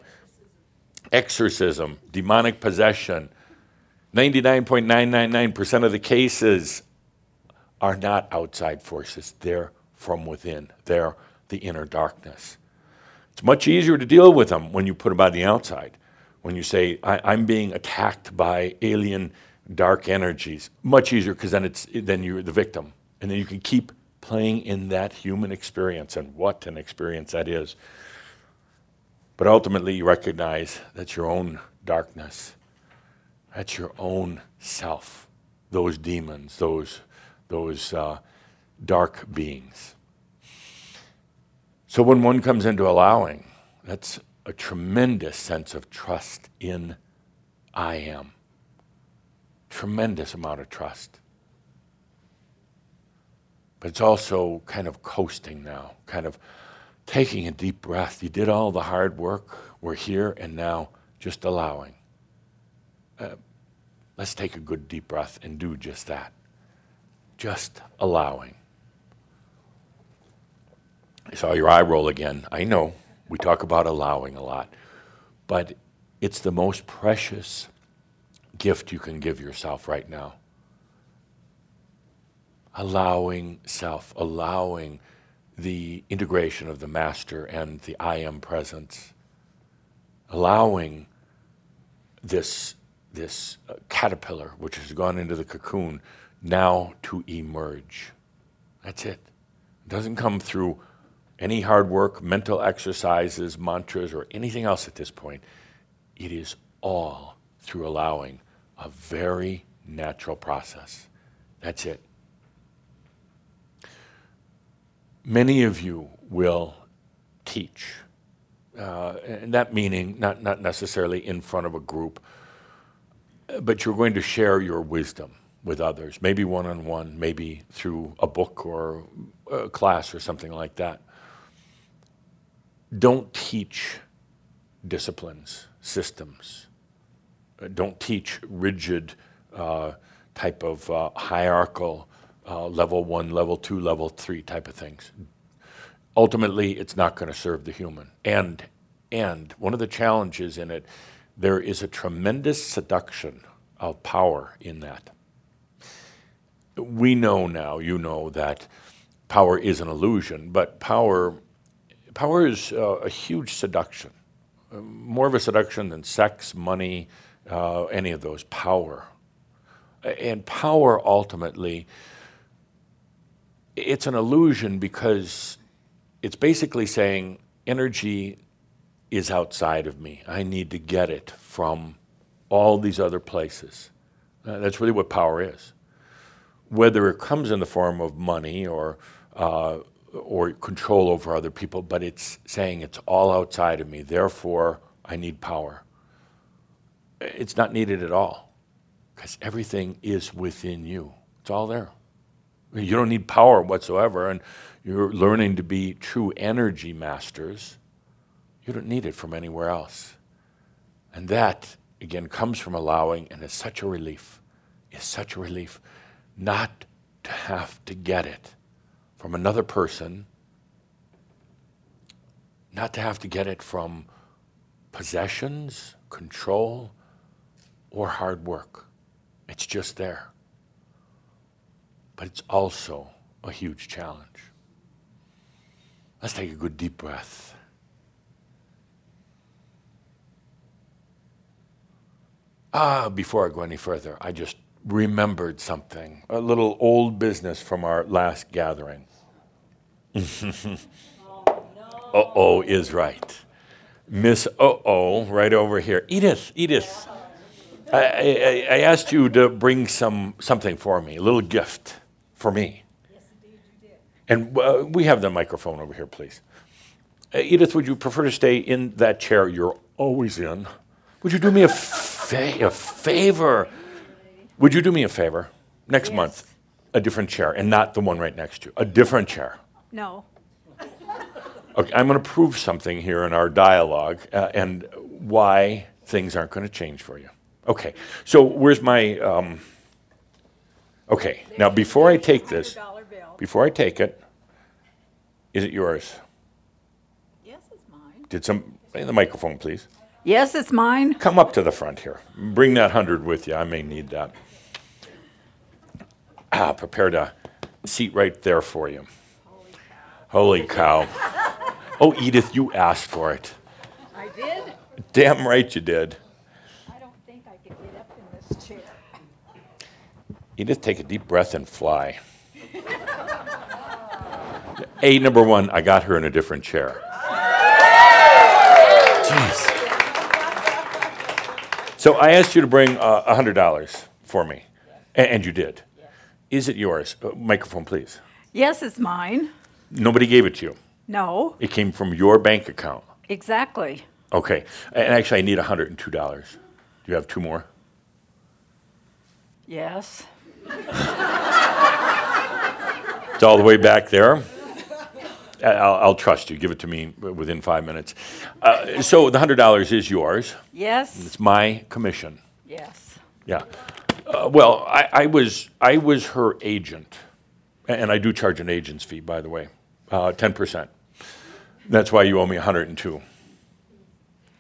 exorcism, demonic possession. 99.999% of the cases are not outside forces, they're from within, they're the inner darkness. It's much easier to deal with them when you put them on the outside. When you say, I, am being attacked by alien dark energies, much easier because then, it's, then you're the victim. And then you can keep playing in that human experience and what an experience that is. But ultimately, you recognize that's your own darkness, that's your own self, those demons, those, those uh, dark beings. So when one comes into allowing, that's a tremendous sense of trust in I am. Tremendous amount of trust. But it's also kind of coasting now, kind of taking a deep breath. You did all the hard work. We're here and now just allowing. Uh, let's take a good deep breath and do just that. Just allowing. I saw your eye roll again. I know we talk about allowing a lot, but it's the most precious gift you can give yourself right now. Allowing self, allowing the integration of the master and the I am presence, allowing this, this uh, caterpillar, which has gone into the cocoon, now to emerge. That's it. It doesn't come through any hard work, mental exercises, mantras, or anything else at this point. It is all through allowing a very natural process. That's it. Many of you will teach, uh, and that meaning not, not necessarily in front of a group, but you're going to share your wisdom with others, maybe one on one, maybe through a book or a class or something like that don't teach disciplines, systems. Uh, don't teach rigid uh, type of uh, hierarchical uh, level one, level two, level three type of things. Ultimately, it's not going to serve the human. And, and one of the challenges in it, there is a tremendous seduction of power in that. We know now, you know, that power is an illusion, but power power is uh, a huge seduction, more of a seduction than sex, money, uh, any of those. Power. And power ultimately, it's an illusion because it's basically saying energy is outside of me. I need to get it from all these other places. Uh, that's really what power is. Whether it comes in the form of money or uh, or control over other people, but it's saying it's all outside of me. Therefore, I need power. It's not needed at all because everything is within you. It's all there. You don't need power whatsoever, and you're learning to be true energy masters. You don't need it from anywhere else. And that, again, comes from allowing, and is such a relief. Is such a relief not to have to get it from another person, not to have to get it from possessions, control, or hard work. It's just there. But it's also a huge challenge. Let's take a good deep breath. Ah, before I go any further, I just remembered something, a little old business from our last gathering. *laughs* uh oh is right. Miss uh oh, right over here. Edith, Edith, I, I, I, asked you to bring some something for me, a little gift for me. Yes, indeed, you did. And uh, we have the microphone over here, please. Uh, Edith, would you prefer to stay in that chair you're always in? Would you do me a, fa- a favor? Would you do me a favor? Next yes. month, a different chair, and not the one right next to you, a different chair. No. Okay, I'm going to prove something here in our dialogue uh, and why things aren't going to change for you. Okay, so where's my. Um, okay, now before I take this, before I take it, is it yours? Yes, it's mine. Did some. In the microphone, please. Yes, it's mine. Come up to the front here. Bring that hundred with you. I may need that. Ah, prepared a seat right there for you. Holy cow. Oh, Edith, you asked for it. I did? Damn right you did. I don't think I could get up in this chair. Edith, take a deep breath and fly. A, number one, I got her in a different chair. Jeez. So I asked you to bring uh, $100 for me, and, and you did. Is it yours? Uh, microphone, please. Yes, it's mine. Nobody gave it to you. No, It came from your bank account. exactly. Okay. And actually, I need $102. Do you have two more? Yes. It's all the way back there. I'll, I'll trust you. Give it to me within five minutes. Uh, so the $100 is yours. Yes. It's my commission. Yes. Yeah. Uh, well, I, I was I was her agent, and I do charge an agent's fee, by the way, uh, ten percent. That's why you owe me 102.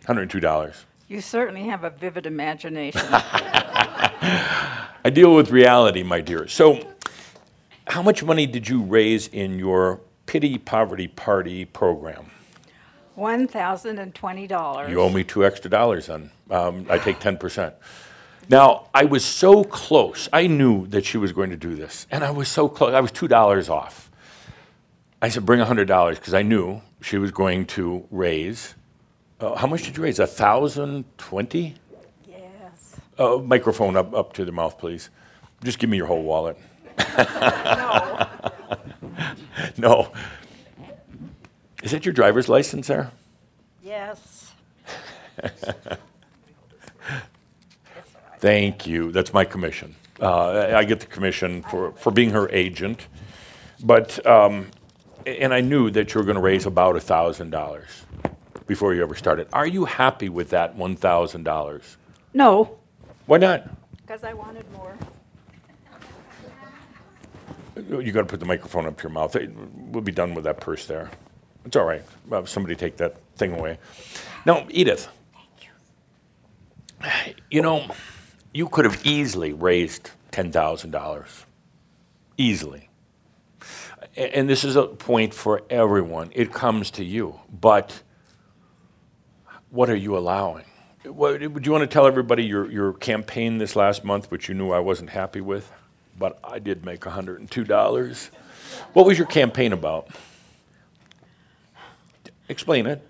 $102. You certainly have a vivid imagination. *laughs* I deal with reality, my dear. So, how much money did you raise in your Pity Poverty Party program? $1,020. You owe me two extra dollars then. Um, I take 10%. Now, I was so close. I knew that she was going to do this, and I was so close. I was $2 off. I said, bring $100 because I knew she was going to raise. Uh, how much did you raise? A thousand twenty? Yes. Uh, microphone up, up to the mouth, please. Just give me your whole wallet. No. *laughs* No. Is that your driver's license there? Yes. *laughs* Thank you. That's my commission. Uh, I get the commission for, for being her agent. But, um, and I knew that you were going to raise about $1,000 before you ever started. Are you happy with that $1,000? No, Why not? because I wanted more. You got to put the microphone up to your mouth. It- We'll be done with that purse there. It's all right. Uh, Somebody take that thing away. Now, Edith. You know, you could have easily raised $10,000. Easily. And this is a point for everyone. It comes to you. But what are you allowing? What, would you want to tell everybody your, your campaign this last month, which you knew I wasn't happy with? But I did make $102. What was your campaign about? Explain it.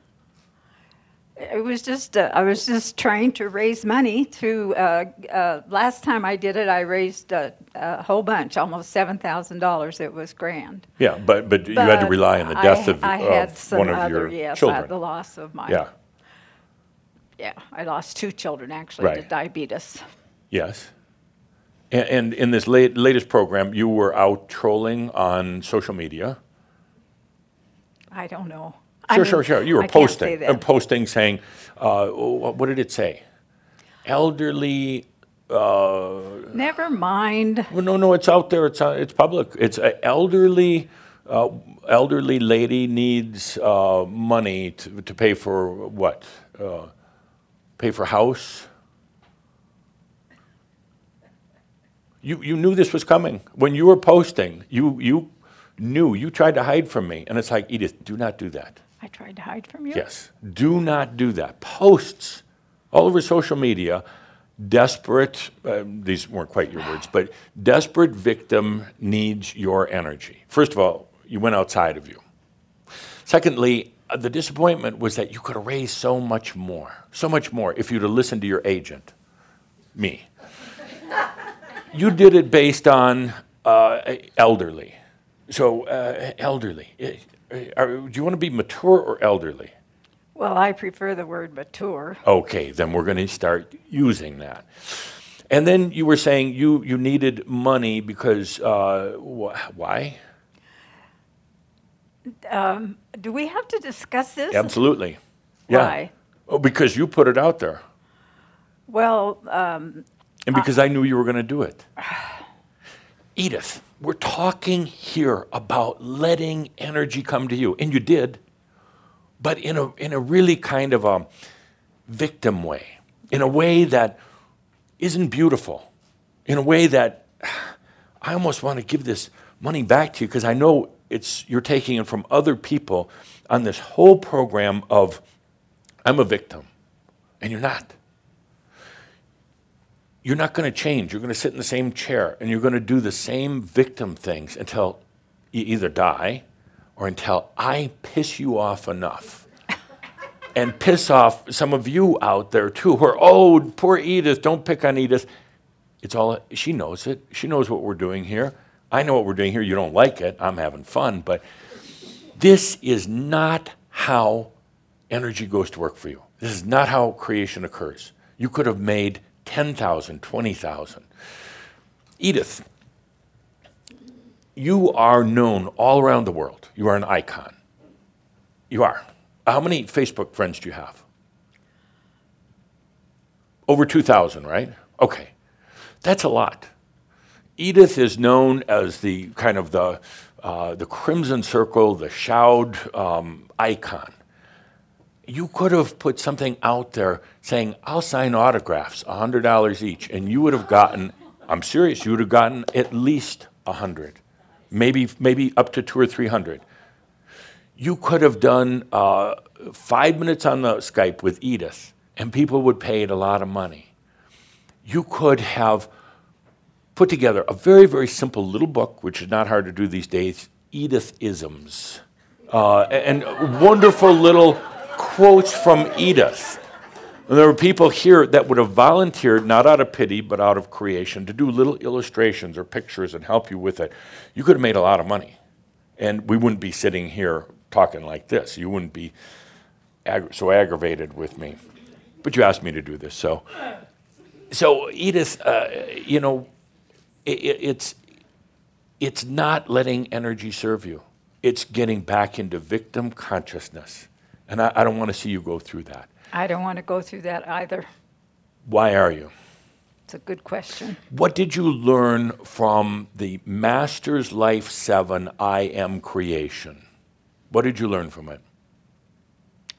It was just, uh, I was just trying to raise money to, uh, uh, last time I did it, I raised a, a whole bunch, almost $7,000. It was grand. Yeah, but, but you had to rely on the I- death of, I had of some one of other- your yes, uh, children. the loss of my. Yeah, Yeah, I lost two children actually to diabetes. yes. And, and in this late, latest program, you were out trolling on social media. I don't know. I Sure, mean, sure, sure. You were I posting, uh, posting saying, uh, what did it say? Elderly. Uh, Never mind. well, no, no, it's out there. It's uh, it's public. It's a elderly. Uh, elderly lady needs uh, money to, to pay for what? Uh, pay for house. You you knew this was coming when you were posting. You you knew. You tried to hide from me, and it's like Edith, do not do that. Tried to hide from you. Yes. Do not do that. Posts all over social media, desperate, uh, these weren't quite your words, but desperate victim needs your energy. First of all, you went outside of you. Secondly, uh, the disappointment was that you could have raised so much more, so much more if you'd have listened to your agent, me. you did it based on uh, elderly. So, uh, elderly. Uh, are- do you want to be mature or elderly? Well, I prefer the word mature. Okay, then we're going to start using that. And then you were saying you, you needed money because, uh, wh- why? Do we have to discuss this? Absolutely. Yeah. Why? Oh, because you put it out there. Well, um, And because I knew you were going to do it. *sighs* Edith, we're talking here about letting energy come to you. And you did, but in a, in a really kind of a victim way, in a way that isn't beautiful, in a way that I almost want to give this money back to you because I know it's, you're taking it from other people on this whole program of I'm a victim, and you're not you're not going to change. You're going to sit in the same chair and you're going to do the same victim things until you either die or until I piss you off enough. *laughs* and piss off some of you out there too who are, oh, poor Edith, don't pick on Edith. It's all, she knows it. She knows what we're doing here. I know what we're doing here. You don't like it. I'm having fun. But this is not how energy goes to work for you. This is not how creation occurs. You could have made 10,000, 20,000. Edith, you are known all around the world. You are an icon. You are. How many Facebook friends do you have? Over 2,000, right? Okay. That's a lot. Edith is known as the kind of the, uh, the Crimson Circle, the Shoud um, icon you could have put something out there saying, I'll sign autographs, $100 each, and you would have gotten, I'm serious, you would have gotten at least 100, maybe, maybe up to two or 300. You could have done uh, five minutes on the Skype with Edith, and people would pay it a lot of money. You could have put together a very, very simple little book, which is not hard to do these days, Edith Isms. Uh, and wonderful little quotes from Edith. And there were people here that would have volunteered, not out of pity, but out of creation, to do little illustrations or pictures and help you with it. You could have made a lot of money. And we wouldn't be sitting here talking like this. You wouldn't be ag- so aggravated with me. But you asked me to do this. So, so Edith, uh, you know, i i- it's, it's not letting energy serve you, it's getting back into victim consciousness. And I, I don't want to see you go through that. I don't want to go through that either. Why are you? It's a good question. What did you learn from the Master's Life 7 I Am Creation? What did you learn from it?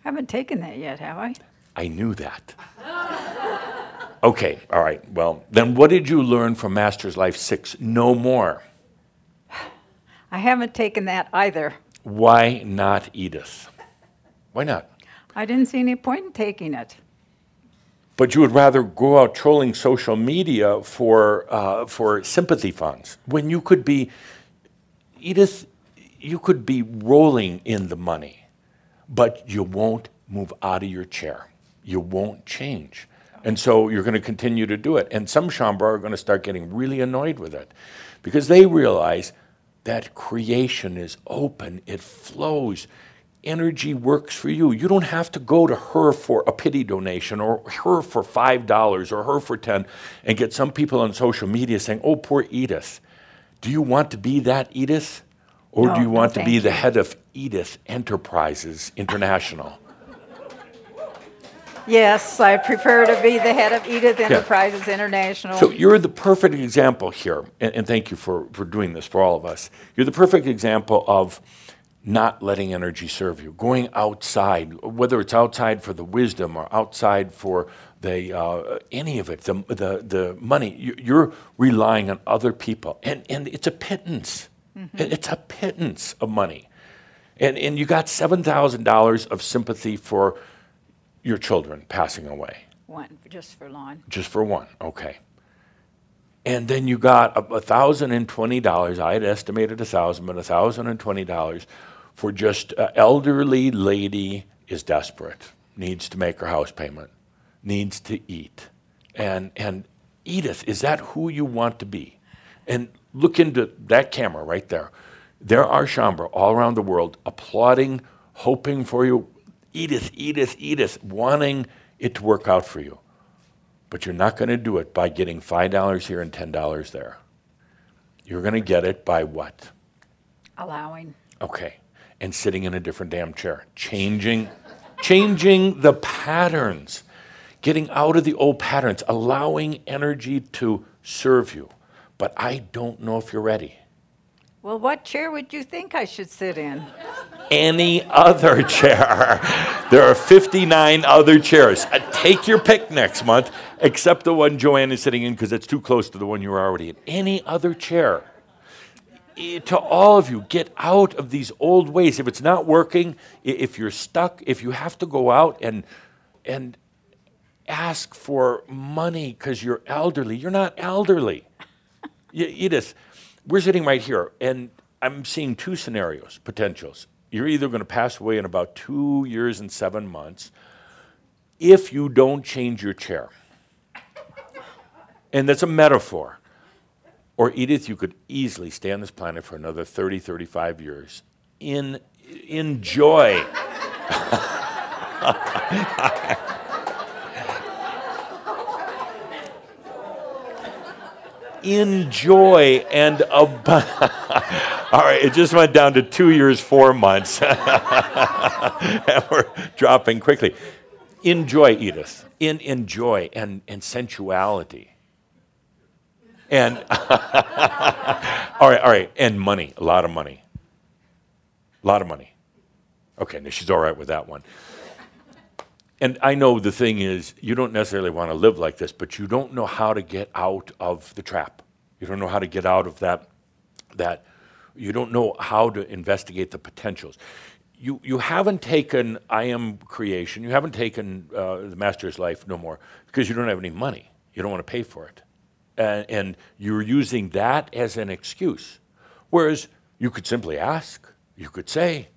I haven't taken that yet, have I? I knew that. *laughs* Okay, all right. Well, then what did you learn from Master's Life 6? No more. *sighs* I haven't taken that either. Why not Edith? Why not? I didn't see any point in taking it. But you would rather go out trolling social media for, uh, for sympathy funds when you could be, Edith, you could be rolling in the money, but you won't move out of your chair. You won't change. And so you're going to continue to do it. And some Shaumbra are going to start getting really annoyed with it because they realize that creation is open, it flows. Energy works for you. You don't have to go to her for a pity donation or her for $5 or her for 10 and get some people on social media saying, "Oh, poor Edith." Do you want to be that Edith? Or No, do you no, want to be thank the head of Edith Enterprises International? Yes, I prefer to be the head of Edith Enterprises International. So you're the perfect example here, and, and thank you for, for doing this for all of us. You're the perfect example of not letting energy serve you, going outside, whether it's outside for the wisdom or outside for the uh, any of it, the, the, the money, you're relying on other people. And, and it's a pittance. Mm-hmm. It's a pittance of money. And, and you got $7,000 of sympathy for your children passing away. One, just for one. Just for one, okay. And then you got $1,020. I had estimated 1000 but $1,020 for just an elderly lady is desperate, needs to make her house payment, needs to eat, and and Edith, is that who you want to be? And look into that camera right there. There are Shaumbra all around the world applauding, hoping for you. Edith, Edith, Edith, wanting it to work out for you. But you're not going to do it by getting $5 here and $10 there. You're going to get it by what? Allowing. Okay. And sitting in a different damn chair. Changing changing the patterns. Getting out of the old patterns, allowing energy to serve you. But I don't know if you're ready. Well, what chair would you think I should sit in? any other chair. There are 59 other chairs. Uh, take your pick next month, except the one Joanne is sitting in because it's too close to the one you were already in. Any other chair. To all of you, get out of these old ways. If it's not working, if you're stuck, if you have to go out and and ask for money because you're elderly, you're not elderly. Edith, we're sitting right here, and I'm seeing two scenarios, potentials. You're either going to pass away in about two years and seven months if you don't change your chair. And that's a metaphor. Or, Edith, you could easily stay on this planet for another 30, 35 years. In, enjoy. *laughs* enjoy and abundance. *laughs* All right, it just went down to two years, four months. *laughs* and we're dropping quickly. Enjoy, Edith. In enjoy and, and sensuality. And *laughs* all right, all right, and money, a lot of money. A lot of money. Okay, now she's all right with that one. And I know the thing is, you don't necessarily want to live like this, but you don't know how to get out of the trap. You don't know how to get out of that. That you don't know how to investigate the potentials. You you haven't taken I am creation. You haven't taken uh, the master's life no more because you don't have any money. You don't want to pay for it, and, and you're using that as an excuse. Whereas you could simply ask. You could say,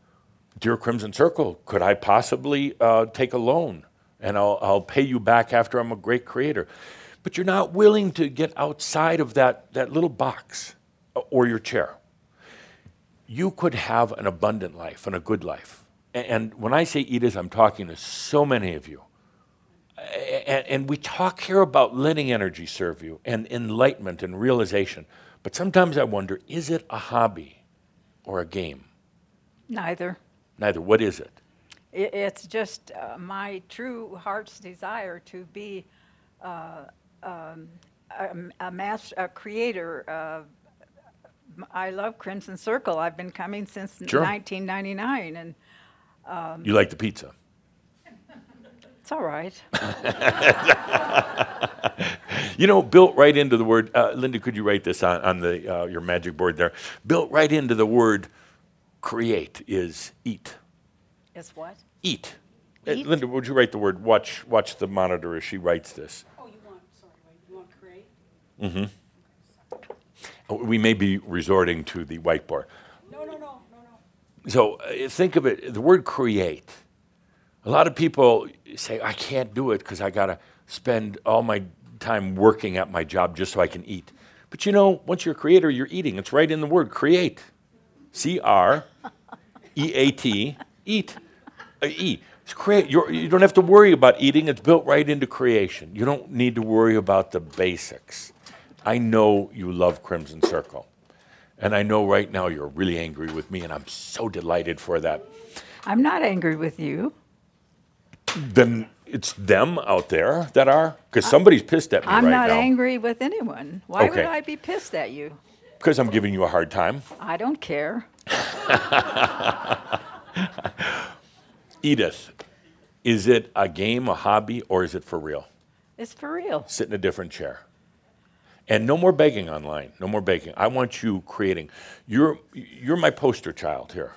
Dear Crimson Circle, could I possibly uh, take a loan and I'll, I'll pay you back after I'm a great creator? But you're not willing to get outside of that, that little box uh, or your chair. You could have an abundant life and a good life. And when I say Edith, I'm talking to so many of you. And, and we talk here about letting energy serve you and enlightenment and realization. But sometimes I wonder is it a hobby or a game? Neither. Neither. What is it? It's just uh, my true heart's desire to be uh, um, a, a master, a creator. Uh, I love Crimson Circle. I've been coming since Sure. 1999, and You like the pizza? It's all right. *laughs* You know, built right into the word. Uh, Linda, could you write this on, on the uh, your magic board there? Built right into the word create is eat. Is what? Eat. Uh, Linda, would you write the word? Watch watch the monitor as she writes this. Oh, you want, sorry, you want create? Uh, We may be resorting to the whiteboard. No, no, no, no, no. So uh, think of it. The word create. A lot of people say, I can't do it because I got to spend all my time working at my job just so I can eat. But you know, once you're a creator, you're eating. It's right in the word create. C R E A T, eat. Uh, E. It's create. You're, you don't have to worry about eating. It's built right into creation. You don't need to worry about the basics. I know you love Crimson Circle. And I know right now you're really angry with me, and I'm so delighted for that. I'm not angry with you. Then it's them out there that are, because somebody's pissed at me I'm right not now. angry with anyone. Why would I be pissed at you? Because I'm giving you a hard time. I don't care. *laughs* Edith, is it a game, a hobby, or is it for real? It's for real. Sit in a different chair. And no more begging online. No more begging. I want you creating. You're you're my poster child here.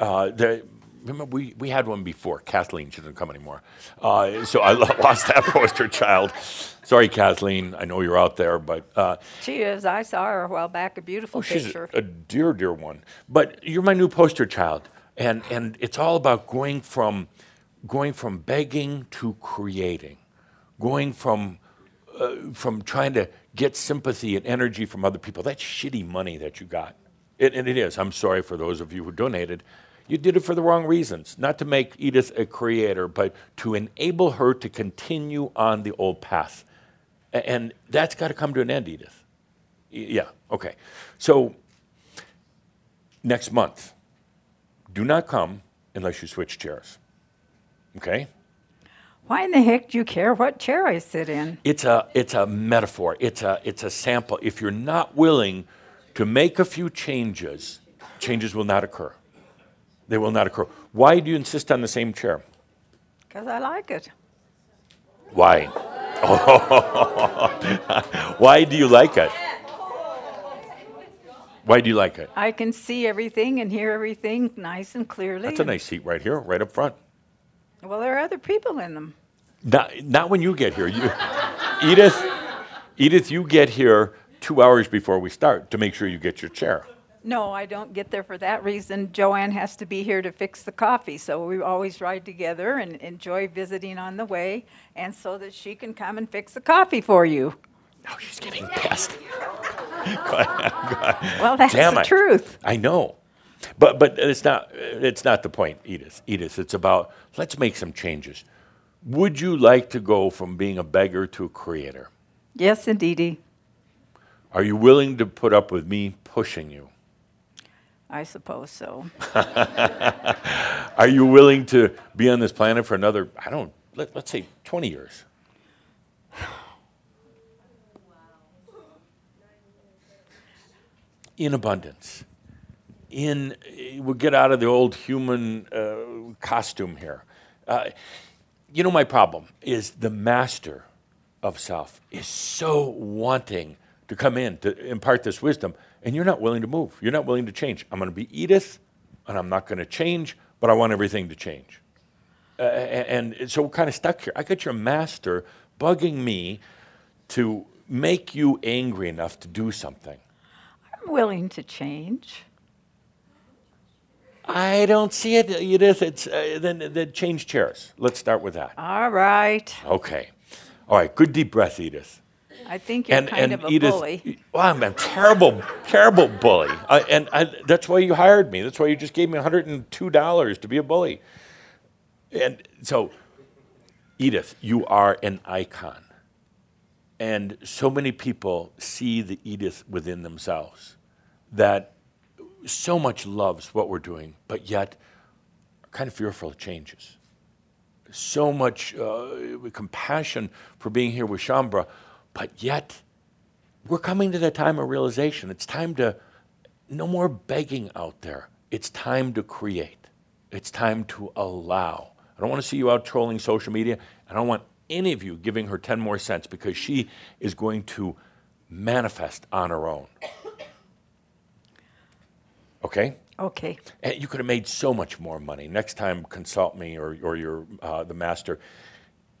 Uh, the, remember we, we had one before. Kathleen, she doesn't come anymore. Uh, so I *laughs* lost that poster child. Sorry, Kathleen. I know you're out there, but uh, She is. I saw her a while back. A beautiful Oh, she's picture. a, a dear, dear one. But you're my new poster child, and and it's all about going from going from begging to creating, going from uh, from trying to get sympathy and energy from other people. That shitty money that you got, it, and it is. I'm sorry for those of you who donated. You did it for the wrong reasons, not to make Edith a creator, but to enable her to continue on the old path. And that's got to come to an end, Edith. Yeah, okay. So next month, do not come unless you switch chairs. Okay? Why in the heck do you care what chair I sit in? It's a it's a metaphor. It's a it's a sample. If you're not willing to make a few changes, changes will not occur. They will not occur. Why do you insist on the same chair? Because I like it. Why? *laughs* Why do you like it? Why do you like it? I can see everything and hear everything nice and clearly. That's a nice seat right here, right up front. Well, there are other people in them. Not, not when you get here. You, Edith, Edith, you get here two hours before we start to make sure you get your chair. No, I don't get there for that reason. Joanne has to be here to fix the coffee, so we always ride together and enjoy visiting on the way, and so that she can come and fix the coffee for you. Oh, she's getting pissed. *laughs* Go ahead, go ahead. Well, that's Damn the it. truth. I know, but but it's not it's not the point, Edith. Edith, it's about let's make some changes. Would you like to go from being a beggar to a creator? Yes, indeedy. Are you willing to put up with me pushing you? I suppose so. *laughs* Are you willing to be on this planet for another, I don't, let, let's say 20 years? *sighs* In abundance. In, we'll get out of the old human uh, costume here. Uh, you know, my problem is the master of self is so wanting to come in to impart this wisdom, and you're not willing to move. You're not willing to change. I'm going to be Edith, and I'm not going to change, but I want everything to change. Uh, and, and so we're kind of stuck here. I got your master bugging me to make you angry enough to do something. I'm willing to change. I don't see it, Edith. It's uh, then, then change chairs. Let's start with that. All right. Okay. All right. Good deep breath, Edith. I think you're kind of a Edith, bully. Well, I'm a terrible, terrible bully. I, and I, that's why you hired me. That's why you just gave me $102 to be a bully. And so, Edith, you are an icon. And so many people see the Edith within themselves that so much loves what we're doing, but yet are kind of fearful of changes. So much uh, compassion for being here with Shaumbra, but yet we're coming to the time of realization. It's time to, no more begging out there. It's time to create. It's time to allow. I don't want to see you out trolling social media. I don't want any of you giving her 10 more cents because she is going to manifest on her own. *coughs* Okay? Okay. And you could have made so much more money. Next time, consult me or, or your, uh, the master.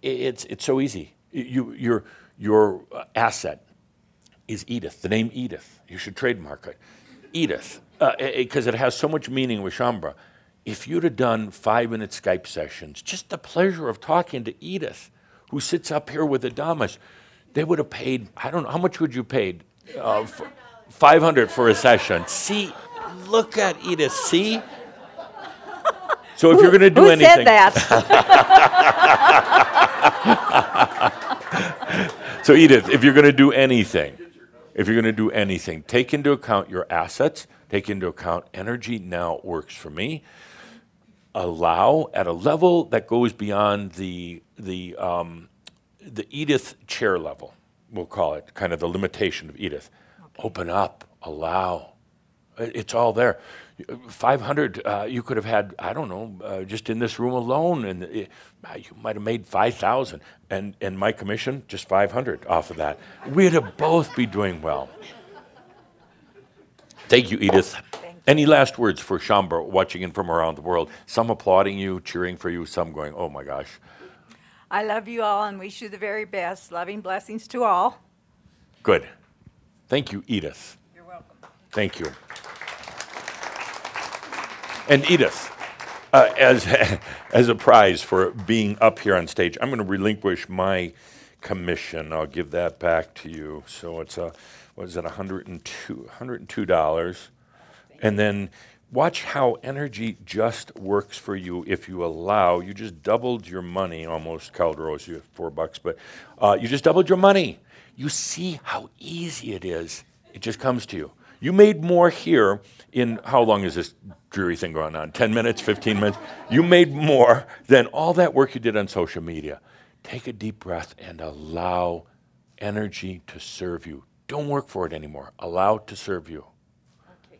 It's, it's so easy. You, your, your uh, asset is Edith, the name Edith. You should trademark it. Edith, because it has so much meaning with Shaumbra. if you'd have done five minute Skype sessions, just the pleasure of talking to Edith, who sits up here with Adamus, they would have paid, I don't know, how much would you paid? Uh, 500 for a session. See, look at Edith, see? So if you're going to do Who anything. said that? *laughs* So, Edith, if you're going to do anything, if you're going to do anything, take into account your assets, take into account energy now works for me. Allow at a level that goes beyond the, the, um, the Edith chair level, we'll call it, kind of the limitation of Edith. Open up, allow. It's all there. 500, uh, you could have had, I don't know, uh, just in this room alone, and it, uh, you might have made 5,000. And, and my commission, just 500 off of that. We'd have both be doing well. Thank you, Edith. Any last words for Shaumbra watching in from around the world? Some applauding you, cheering for you, some going, oh my gosh. I love you all and wish you the very best. Loving blessings to all. Good. Thank you, Edith. You're welcome. Thank you. And Edith, uh, as, *laughs* as a prize for being up here on stage, I'm going to relinquish my commission. I'll give that back to you. So it's a, what is it, 102, $102. And then watch how energy just works for you if you allow. You just doubled your money almost, Calderos, you have four bucks, but uh, you just doubled your money. You see how easy it is. It just comes to you. You made more here in how long is this dreary thing going on? 10 minutes, 15 minutes? You made more than all that work you did on social media. Take a deep breath and allow energy to serve you. Don't work for it anymore. Allow it to serve you.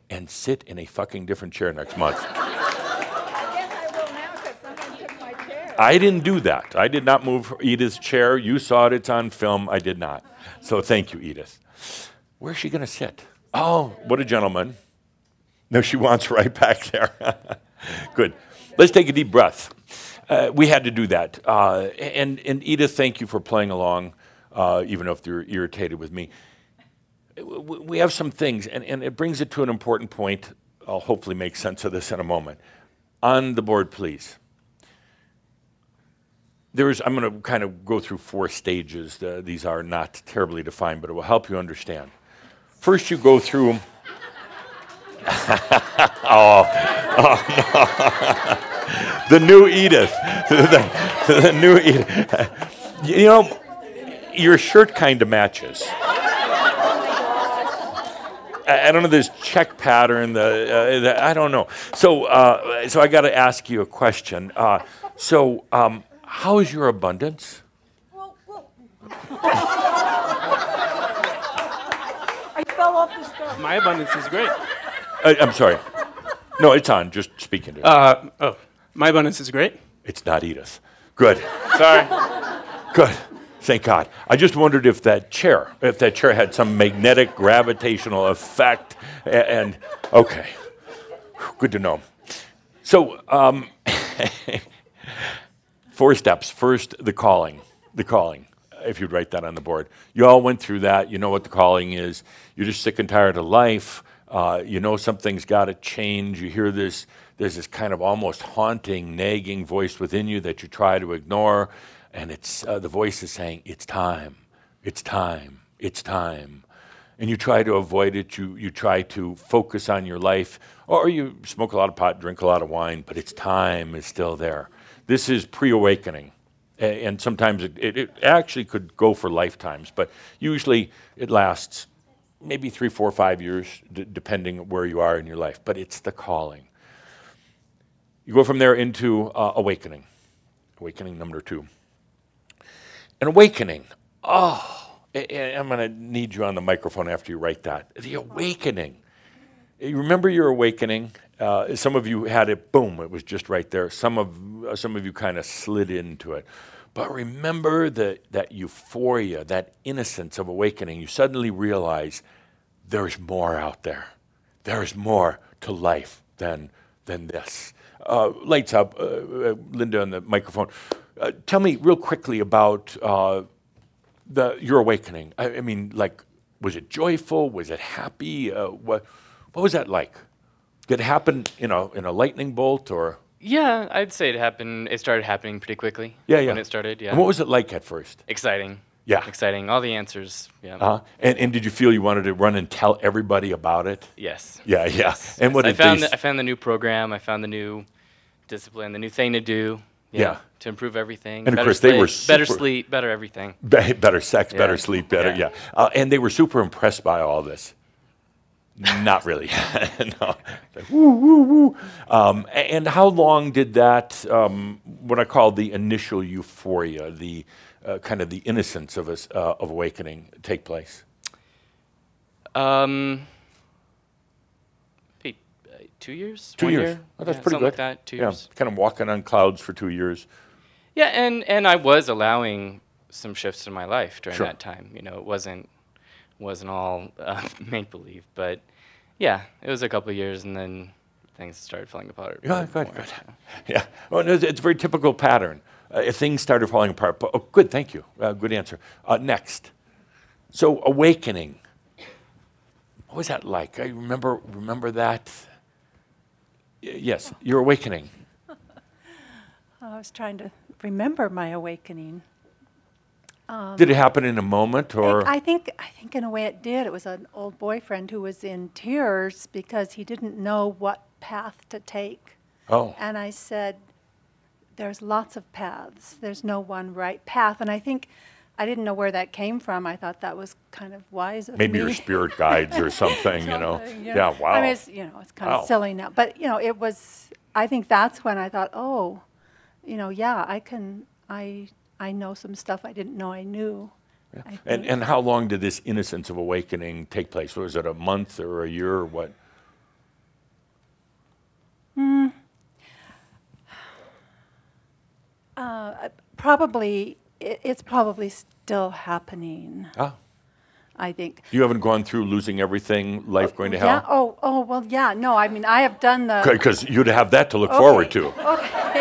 And sit in a fucking different chair next month. *laughs* I guess I will now because someone took my chair. I didn't do that. I did not move Edith's chair. You saw it, it's on film. I did not. So thank you, Edith. Where's she going to sit? Oh, what a gentleman. No, she wants right back there. *laughs* Good. Let's take a deep breath. Uh, we had to do that. Uh, and, and Edith, thank you for playing along, uh, even if you're irritated with me. We have some things, and, and it brings it to an important point. I'll hopefully make sense of this in a moment. On the board, please there's i'm going to kind of go through four stages these are not terribly defined but it will help you understand first you go through *laughs* oh, oh no. the new edith *laughs* the, the new edith you know your shirt kind of matches I I don't know this check pattern. The, uh, the I don't know. So uh, so I got to ask you a question. Uh, so um, how is your abundance? I fell off the step. My abundance is great. Uh, I'm sorry. No, it's on. Just speaking to. Uh, oh, my bonus is great. It's not Edith. Good. Sorry. Good. Thank God. I just wondered if that chair, if that chair had some magnetic gravitational effect. a- And, okay, good to know. So, um, *laughs* four steps. First, the calling. The calling. If you'd write that on the board. You all went through that. You know what the calling is. You're just sick and tired of life. Uh, you know something's got to change. You hear this. There's this kind of almost haunting, nagging voice within you that you try to ignore, and it's uh, the voice is saying, "It's time. It's time. It's time." and you try to avoid it. You, you try to focus on your life, or you smoke a lot of pot, drink a lot of wine, but its time is still there. This is pre awakening. And sometimes it, it, it actually could go for lifetimes, but usually it lasts maybe three, four, five years, d- depending where you are in your life. But it's the calling. You go from there into uh, awakening. Awakening number two. An awakening. Oh, I- I'm going to need you on the microphone after you write that. The awakening. You remember your awakening? Uh, some of you had it, boom, it was just right there. Some of, uh, some of you kind of slid into it. But remember the, that euphoria, that innocence of awakening. You suddenly realize there's more out there. There's more to life than, than this. Uh, lights up. Uh, uh, Linda on the microphone. Uh, tell me real quickly about uh, the, your awakening. I, I mean, like, was it joyful? Was it happy? What, what was that like? Did it happen, you know, in a lightning bolt or? Yeah, I'd say it happened. It started happening pretty quickly. Yeah, yeah. When it started, yeah. And what was it like at first? Exciting. Yeah. Exciting. All the answers. Yeah. Uh, and, and did you feel you wanted to run and tell everybody about it? Yes. Yeah, yeah. Yes, And what I found the, I found the new program. I found the new discipline, the new thing to do. Yeah. To improve everything. And of course, they were sleep, better sleep, better everything. Be- better sex, better sleep, better, yeah. Yeah. Uh, and they were super impressed by all this. Not really. *laughs* no. Like, woo, woo, woo. Um, and how long did that, um, what I call the initial euphoria, the uh, kind of the innocence of us uh, of awakening, take place? Um, uh, two years. Two One years. Year? Oh, that's Yeah, pretty something good. Like that. Two yeah. years. Kind of walking on clouds for two years. Yeah, and and I was allowing some shifts in my life during Sure. that time. You know, it wasn't wasn't all uh, *laughs* make believe, but yeah, it was a couple of years, and then things started falling apart. Yeah, good, more, good. *laughs* Yeah, well, it's, it's a very typical pattern. Uh, if things started falling apart. But, oh, good, thank you. Uh, good answer. Uh, next, so awakening. What was that like? I remember remember that. Y- yes, your awakening. *laughs* I was trying to remember my awakening. Did it um, happen in a moment, or I think I think in a way it did. It was an old boyfriend who was in tears because he didn't know what path to take. oh, And I said, There's lots of paths. There's no one right path. And I think I didn't know where that came from. I thought that was kind of wise of maybe me. your spirit guides or *laughs* something, you know? You Yeah, wow. I mean, it's, you know, it's kind Wow. of silly now. But, you know, it was, I think that's when I thought, oh, you know, yeah, I can, I, I know some stuff I didn't know I knew. I and and how long did this innocence of awakening take place? Was it a month or a year or what? Uh, probably, it, it's probably still happening, Ah, I think. you haven't gone through losing everything, life going to Yeah, hell? oh, oh, well, yeah, no, I mean, I have done the. Because you'd have that to look forward to. Okay.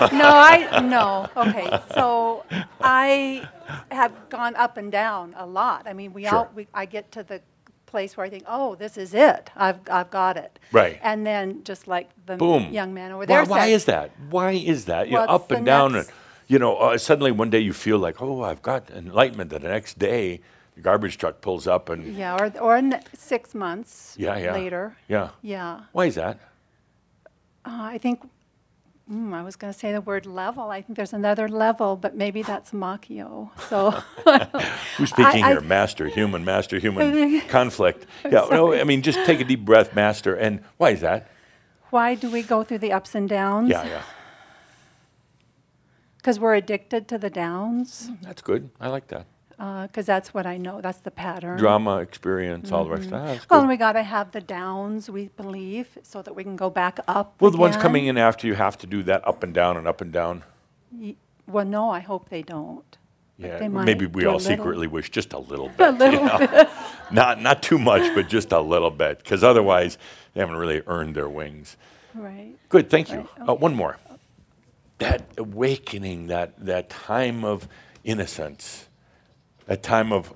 *laughs* no, I no. Okay, so I have gone up and down a lot. I mean, we all we, I get to the place where I think, oh, this is it. I've I've got it. Right. And then just like the Boom. young man over Why, there why said, is that? Why is that? You know, up and down, and you know, uh, suddenly one day you feel like, oh, I've got enlightenment. The next day, the garbage truck pulls up, and Yeah, or or in six months yeah, yeah, later. yeah. Yeah. Why is that? Uh, I think. Mm, I was going to say the word level. I think there's another level, but maybe that's makyo. So *laughs* Who's speaking I- here? Master, human, master, human *laughs* conflict. Yeah, no, I mean, just take a deep breath, master. And why is that? why do we go through the ups and downs? Yeah, yeah. Because we're addicted to the downs. That's good. I like that. Because that's what I know. That's the pattern. Drama, experience, all the rest of that. Mm-hmm. Well, and we got to have the downs, we believe, so that we can go back up. Well, the ones coming in after you have to do that up and down and up and down. Y- Well, no, I hope they don't. Yeah, they maybe we all secretly wish just a little *laughs* bit. A you little know? bit. *laughs* not not too much, but just a little bit, because otherwise they haven't really earned their wings. Right. Good, thank you. Right, Uh, one more. That awakening, that that time of innocence, that time of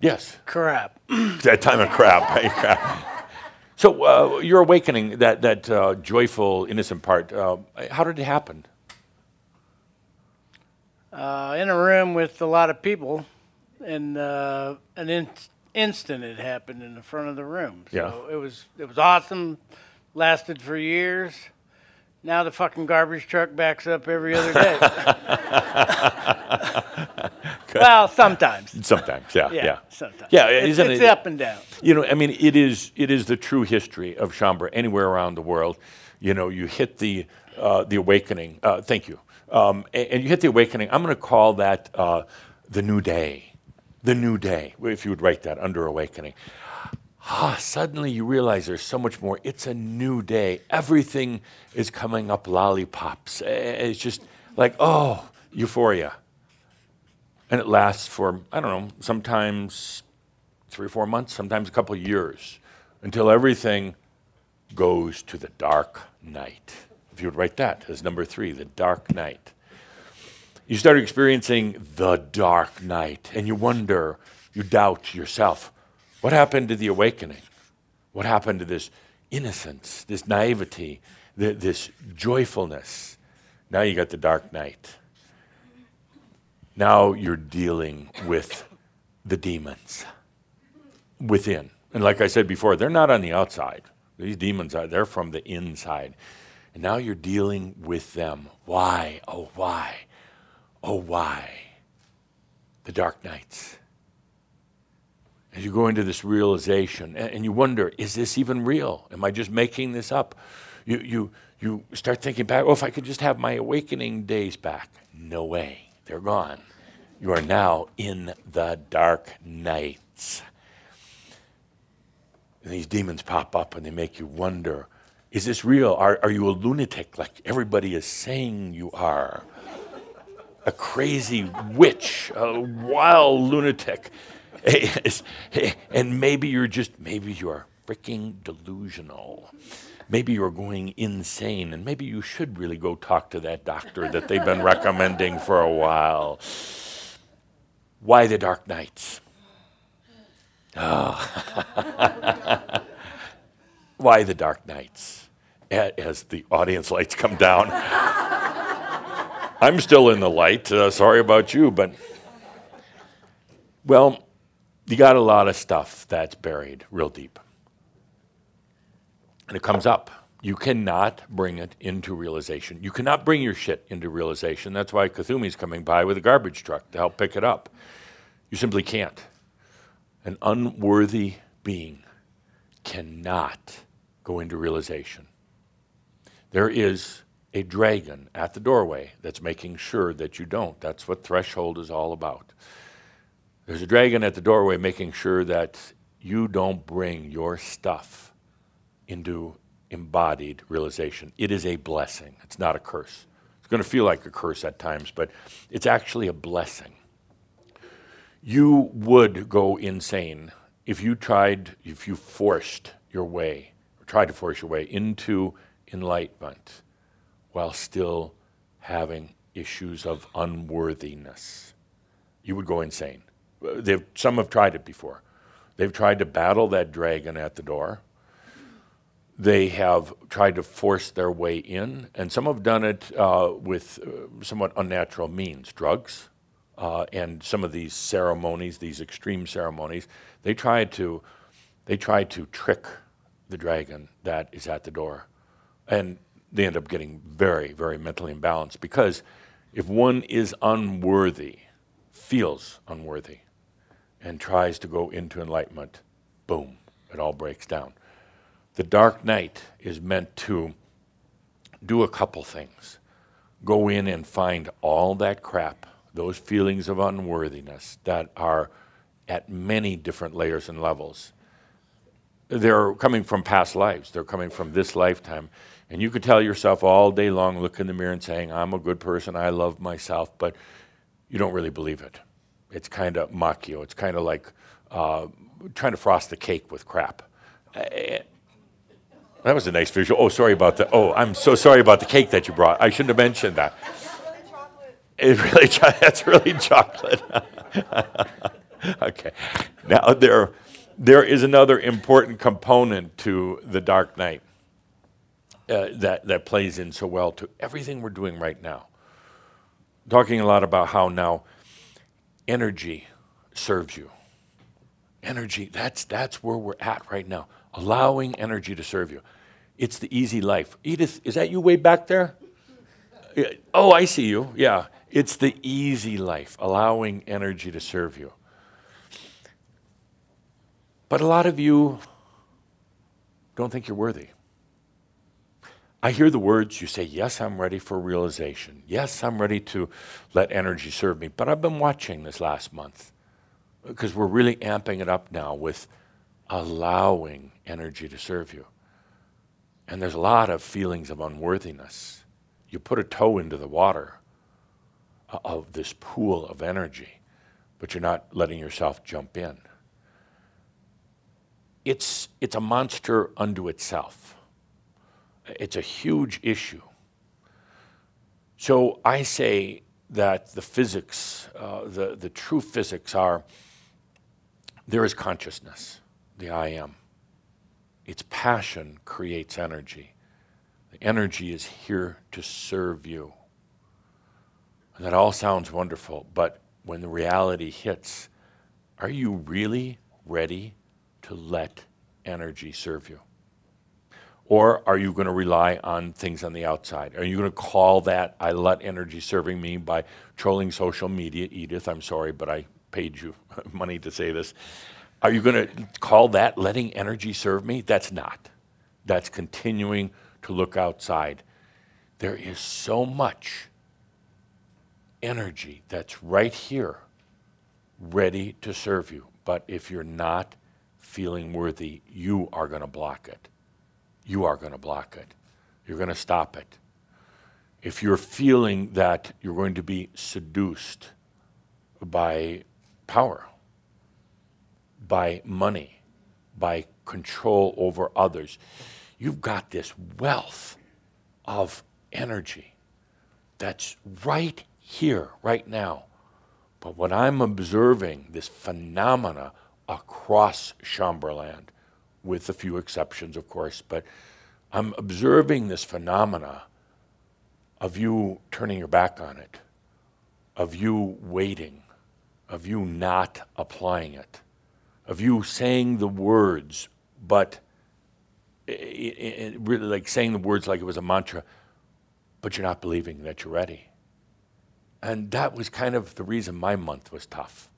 yes, Crap. *clears throat* that time of crap. *laughs* crap. So uh, your awakening, that that uh, joyful, innocent part. Uh, how did it happen? Uh, in a room with a lot of people, and uh, an in- instant it happened in the front of the room. So Yeah. it was it was awesome. Lasted for years. Now the fucking garbage truck backs up every other day. *laughs* *laughs* well, sometimes. Sometimes, yeah, yeah, Yeah, sometimes. Yeah, It's- isn't it's it? up and down. You know, I mean, it is it is the true history of Shaumbra anywhere around the world. You know, you hit the uh, the awakening. Uh, thank you. Um, and, and you hit the awakening. I'm going to call that uh, the new day. The new day. If you would write that under awakening. Ah, suddenly you realize there's so much more. It's a new day. Everything is coming up lollipops. Eh, It's just like, oh, euphoria. And it lasts for, I don't know, sometimes three or four months, sometimes a couple of years, until everything goes to the dark night. If you would write that as number three, the dark night. You start experiencing the dark night, and you wonder, you doubt yourself, what happened to the awakening? What happened to this innocence, this naivety, th- this joyfulness. Now you got the dark night. Now you're dealing with the demons within. And like I said before, they're not on the outside. These demons are, they're from the inside. And now you're dealing with them. Why? Oh, why? Oh, why? The dark nights. As you go into this realization, and, you wonder, is this even real? Am I just making this up? You, you, you start thinking back, oh, if I could just have my awakening days back. No way. They're gone. You are now in the dark nights. And these demons pop up and they make you wonder is this real? Are, are you a lunatic like everybody is saying you are? A crazy witch, a wild lunatic. *laughs* and maybe you're just, maybe you're freaking delusional. Maybe you're going insane, and maybe you should really go talk to that doctor that they've been recommending for a while. Why the dark nights? Oh. *laughs* Why the dark nights? As the audience lights come down. I'm still in the light. Uh, sorry about you, but. Well, you got a lot of stuff that's buried real deep. And it comes up. You cannot bring it into realization. You cannot bring your shit into realization. That's why Kuthumi's coming by with a garbage truck to help pick it up. You simply can't. An unworthy being cannot go into realization. There is a dragon at the doorway that's making sure that you don't. That's what threshold is all about. There's a dragon at the doorway making sure that you don't bring your stuff into embodied realization. It is a blessing, it's not a curse. It's going to feel like a curse at times, but it's actually a blessing you would go insane if you tried, if you forced your way, or tried to force your way into enlightenment while still having issues of unworthiness. You would go insane. They've, some have tried it before. They've tried to battle that dragon at the door. They have tried to force their way in, and some have done it uh, with uh, somewhat unnatural means drugs, uh, and some of these ceremonies, these extreme ceremonies, they try to, they try to trick the dragon that is at the door, and they end up getting very, very mentally imbalanced because if one is unworthy, feels unworthy, and tries to go into enlightenment, boom, it all breaks down. The dark night is meant to do a couple things go in and find all that crap those feelings of unworthiness that are at many different layers and levels. They're coming from past lives, they're coming from this lifetime. And you could tell yourself all day long, look in the mirror and saying, I'm a good person, I love myself, but you don't really believe it. It's kind of makyo. It's kind of like uh, trying to frost the cake with crap. That was a nice visual. Oh, sorry about the. Oh, I'm so sorry about the cake that you brought. I shouldn't have mentioned that. It's really *laughs* that's really chocolate. *laughs* okay. Now there there is another important component to the Dark Night uh, that that plays in so well to everything we're doing right now. Talking a lot about how now energy serves you. Energy, that's that's where we're at right now. Allowing energy to serve you. It's the easy life. Edith, is that you way back there? Oh, I see you. Yeah. It's the easy life, allowing energy to serve you. But a lot of you don't think you're worthy. I hear the words, you say, Yes, I'm ready for realization. Yes, I'm ready to let energy serve me. But I've been watching this last month because we're really amping it up now with allowing energy to serve you. And there's a lot of feelings of unworthiness. You put a toe into the water, of this pool of energy, but you're not letting yourself jump in. It's, it's a monster unto itself. It's a huge issue. So I say that the physics, uh, the, the true physics are there is consciousness, the I am. Its passion creates energy. The energy is here to serve you. And that all sounds wonderful, but when the reality hits, are you really ready to let energy serve you? Or are you going to rely on things on the outside? Are you going to call that I let energy serving me by trolling social media? Edith, I'm sorry, but I paid you *laughs* money to say this. Are you going to call that letting energy serve me? That's not. That's continuing to look outside. There is so much energy that's right here, ready to serve you. But if you're not feeling worthy, you are going to block it you are going to block it. You're going to stop it. If you're feeling that you're going to be seduced by power, by money, by control over others, you've got this wealth of energy that's right here, right now. But what I'm observing, this phenomena across Chamberland, with a few exceptions, of course, but I'm observing this phenomena of you turning your back on it, of you waiting, of you not applying it, of you saying the words, but it, it, really like saying the words like it was a mantra, but you're not believing that you're ready. And that was kind of the reason my month was tough.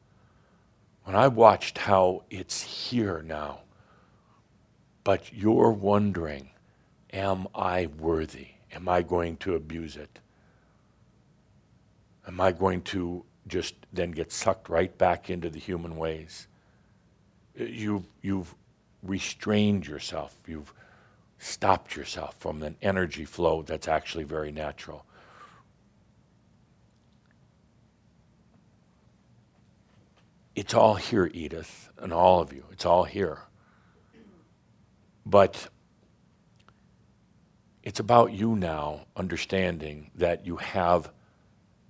When I watched how it's here now, but you're wondering, am I worthy? Am I going to abuse it? Am I going to just then get sucked right back into the human ways? You've, you've restrained yourself. You've stopped yourself from an energy flow that's actually very natural. It's all here, Edith, and all of you. It's all here. But it's about you now understanding that you have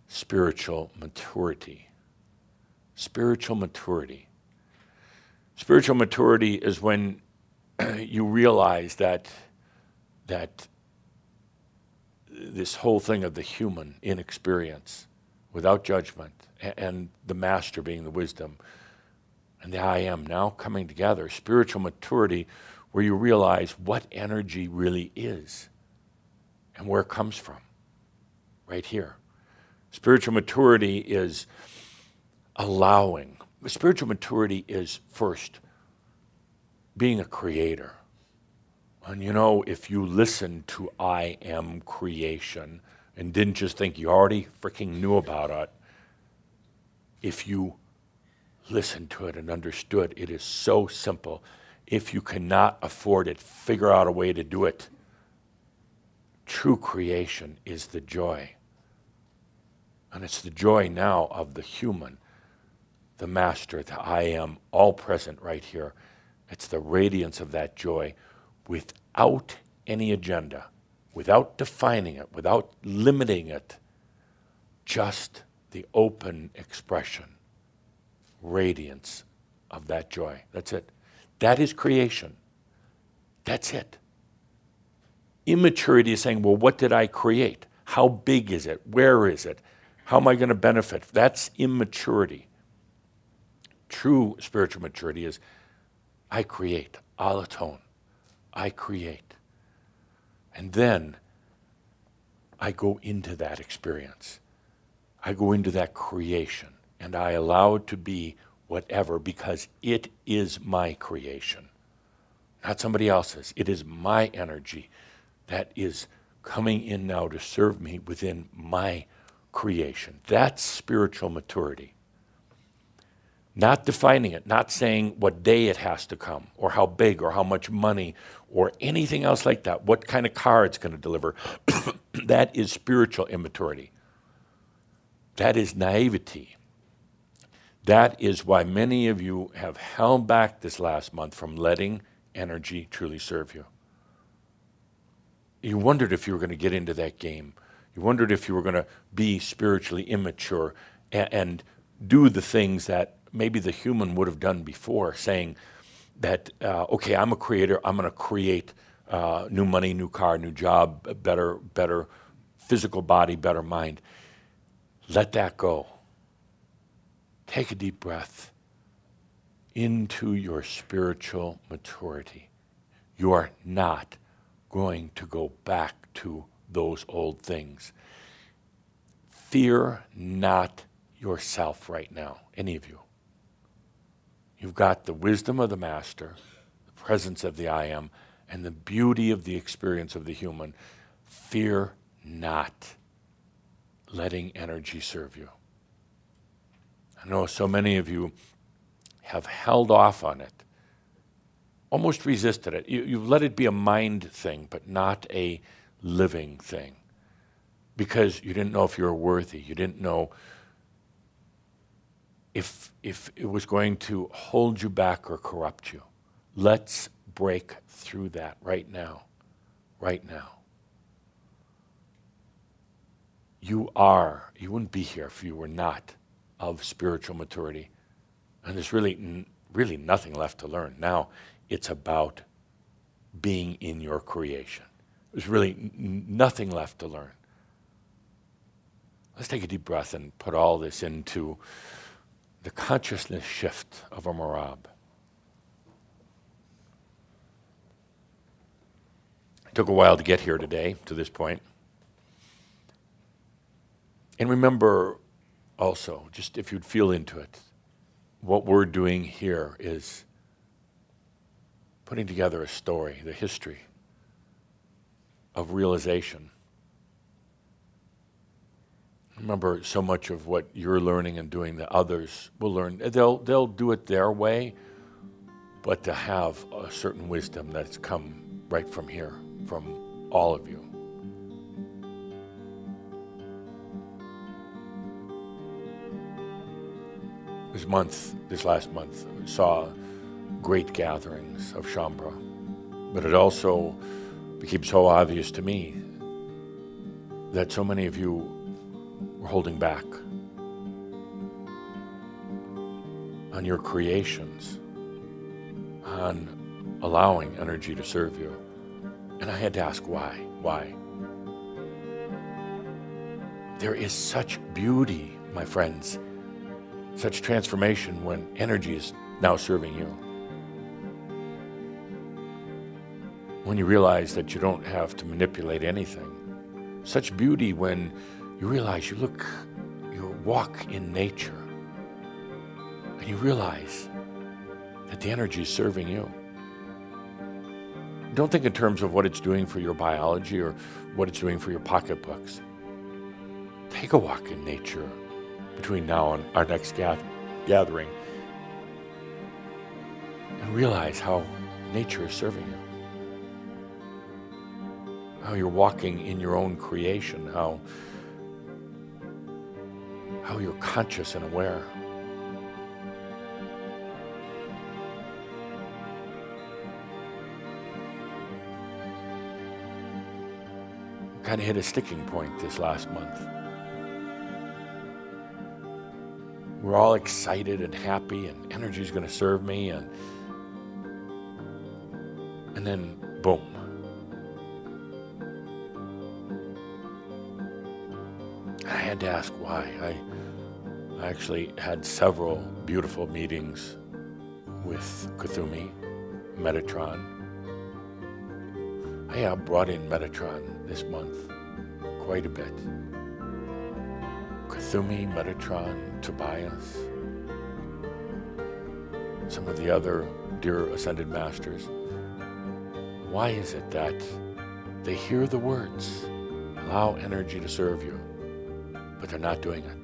spiritual maturity. Spiritual maturity. Spiritual maturity is when *clears throat* you realize that that this whole thing of the human inexperience without judgment and the master being the wisdom and the I am now coming together. Spiritual maturity where you realize what energy really is and where it comes from. Right here. Spiritual maturity is allowing. Spiritual maturity is first being a creator. And you know, if you listen to I am creation and didn't just think you already freaking knew about it, if you listened to it and understood, it is so simple if you cannot afford it, figure out a way to do it. True creation is the joy. And it's the joy now of the human, the master, the I am, all present right here. It's the radiance of that joy without any agenda, without defining it, without limiting it, just the open expression, radiance of that joy. That's it. That is creation. That's it. Immaturity is saying, well, what did I create? How big is it? Where is it? How am I going to benefit? That's immaturity. True spiritual maturity is I create, alloton. I create. And then I go into that experience. I go into that creation and I allow it to be whatever because it is my creation, not somebody else's. It is my energy that is coming in now to serve me within my creation. That's spiritual maturity. Not defining it, not saying what day it has to come, or how big, or how much money, or anything else like that, what kind of car it's going to deliver. *coughs* that is spiritual immaturity. That is naivety. That is why many of you have held back this last month from letting energy truly serve you. You wondered if you were going to get into that game. You wondered if you were going to be spiritually immature and, and do the things that maybe the human would have done before, saying, that, uh, okay, I'm a creator, I'm going to create uh, new money, new car, new job, better, better physical body, better mind. Let that go. Take a deep breath into your spiritual maturity. You are not going to go back to those old things. Fear not yourself right now, any of you. You've got the wisdom of the Master, the presence of the I Am, and the beauty of the experience of the human. Fear not letting energy serve you. I know so many of you have held off on it, almost resisted it. You, you've let it be a mind thing, but not a living thing. Because you didn't know if you were worthy. You didn't know if, if it was going to hold you back or corrupt you. Let's break through that right now. Right now. You are, you wouldn't be here if you were not of spiritual maturity. And there's really, really nothing left to learn. Now it's about being in your creation. There's really n- nothing left to learn. Let's take a deep breath and put all this into the consciousness shift of a Merabh. It took a while to get here today, to this point. And remember also, just if you'd feel into it, what we're doing here is putting together a story, the history of realization. Remember, so much of what you're learning and doing, the others will learn. They'll, they'll do it their way, but to have a certain wisdom that's come right from here, from all of you. This month, this last month, saw great gatherings of Shaumbra, but it also became so obvious to me that so many of you were holding back on your creations, on allowing energy to serve you. And I had to ask why? Why? There is such beauty, my friends, such transformation when energy is now serving you. When you realize that you don't have to manipulate anything. Such beauty when you realize you look, you walk in nature, and you realize that the energy is serving you. Don't think in terms of what it's doing for your biology or what it's doing for your pocketbooks. Take a walk in nature between now and our next gath- gathering and realize how nature is serving you. How you're walking in your own creation, how, how you're conscious and aware. Kind of hit a sticking point this last month. we're all excited and happy and energy is going to serve me and and then boom i had to ask why i, I actually had several beautiful meetings with Kuthumi, Metatron. I have brought in Metatron this month quite a bit. Kuthumi, Metatron, Tobias, some of the other dear ascended masters. Why is it that they hear the words, allow energy to serve you, but they're not doing it?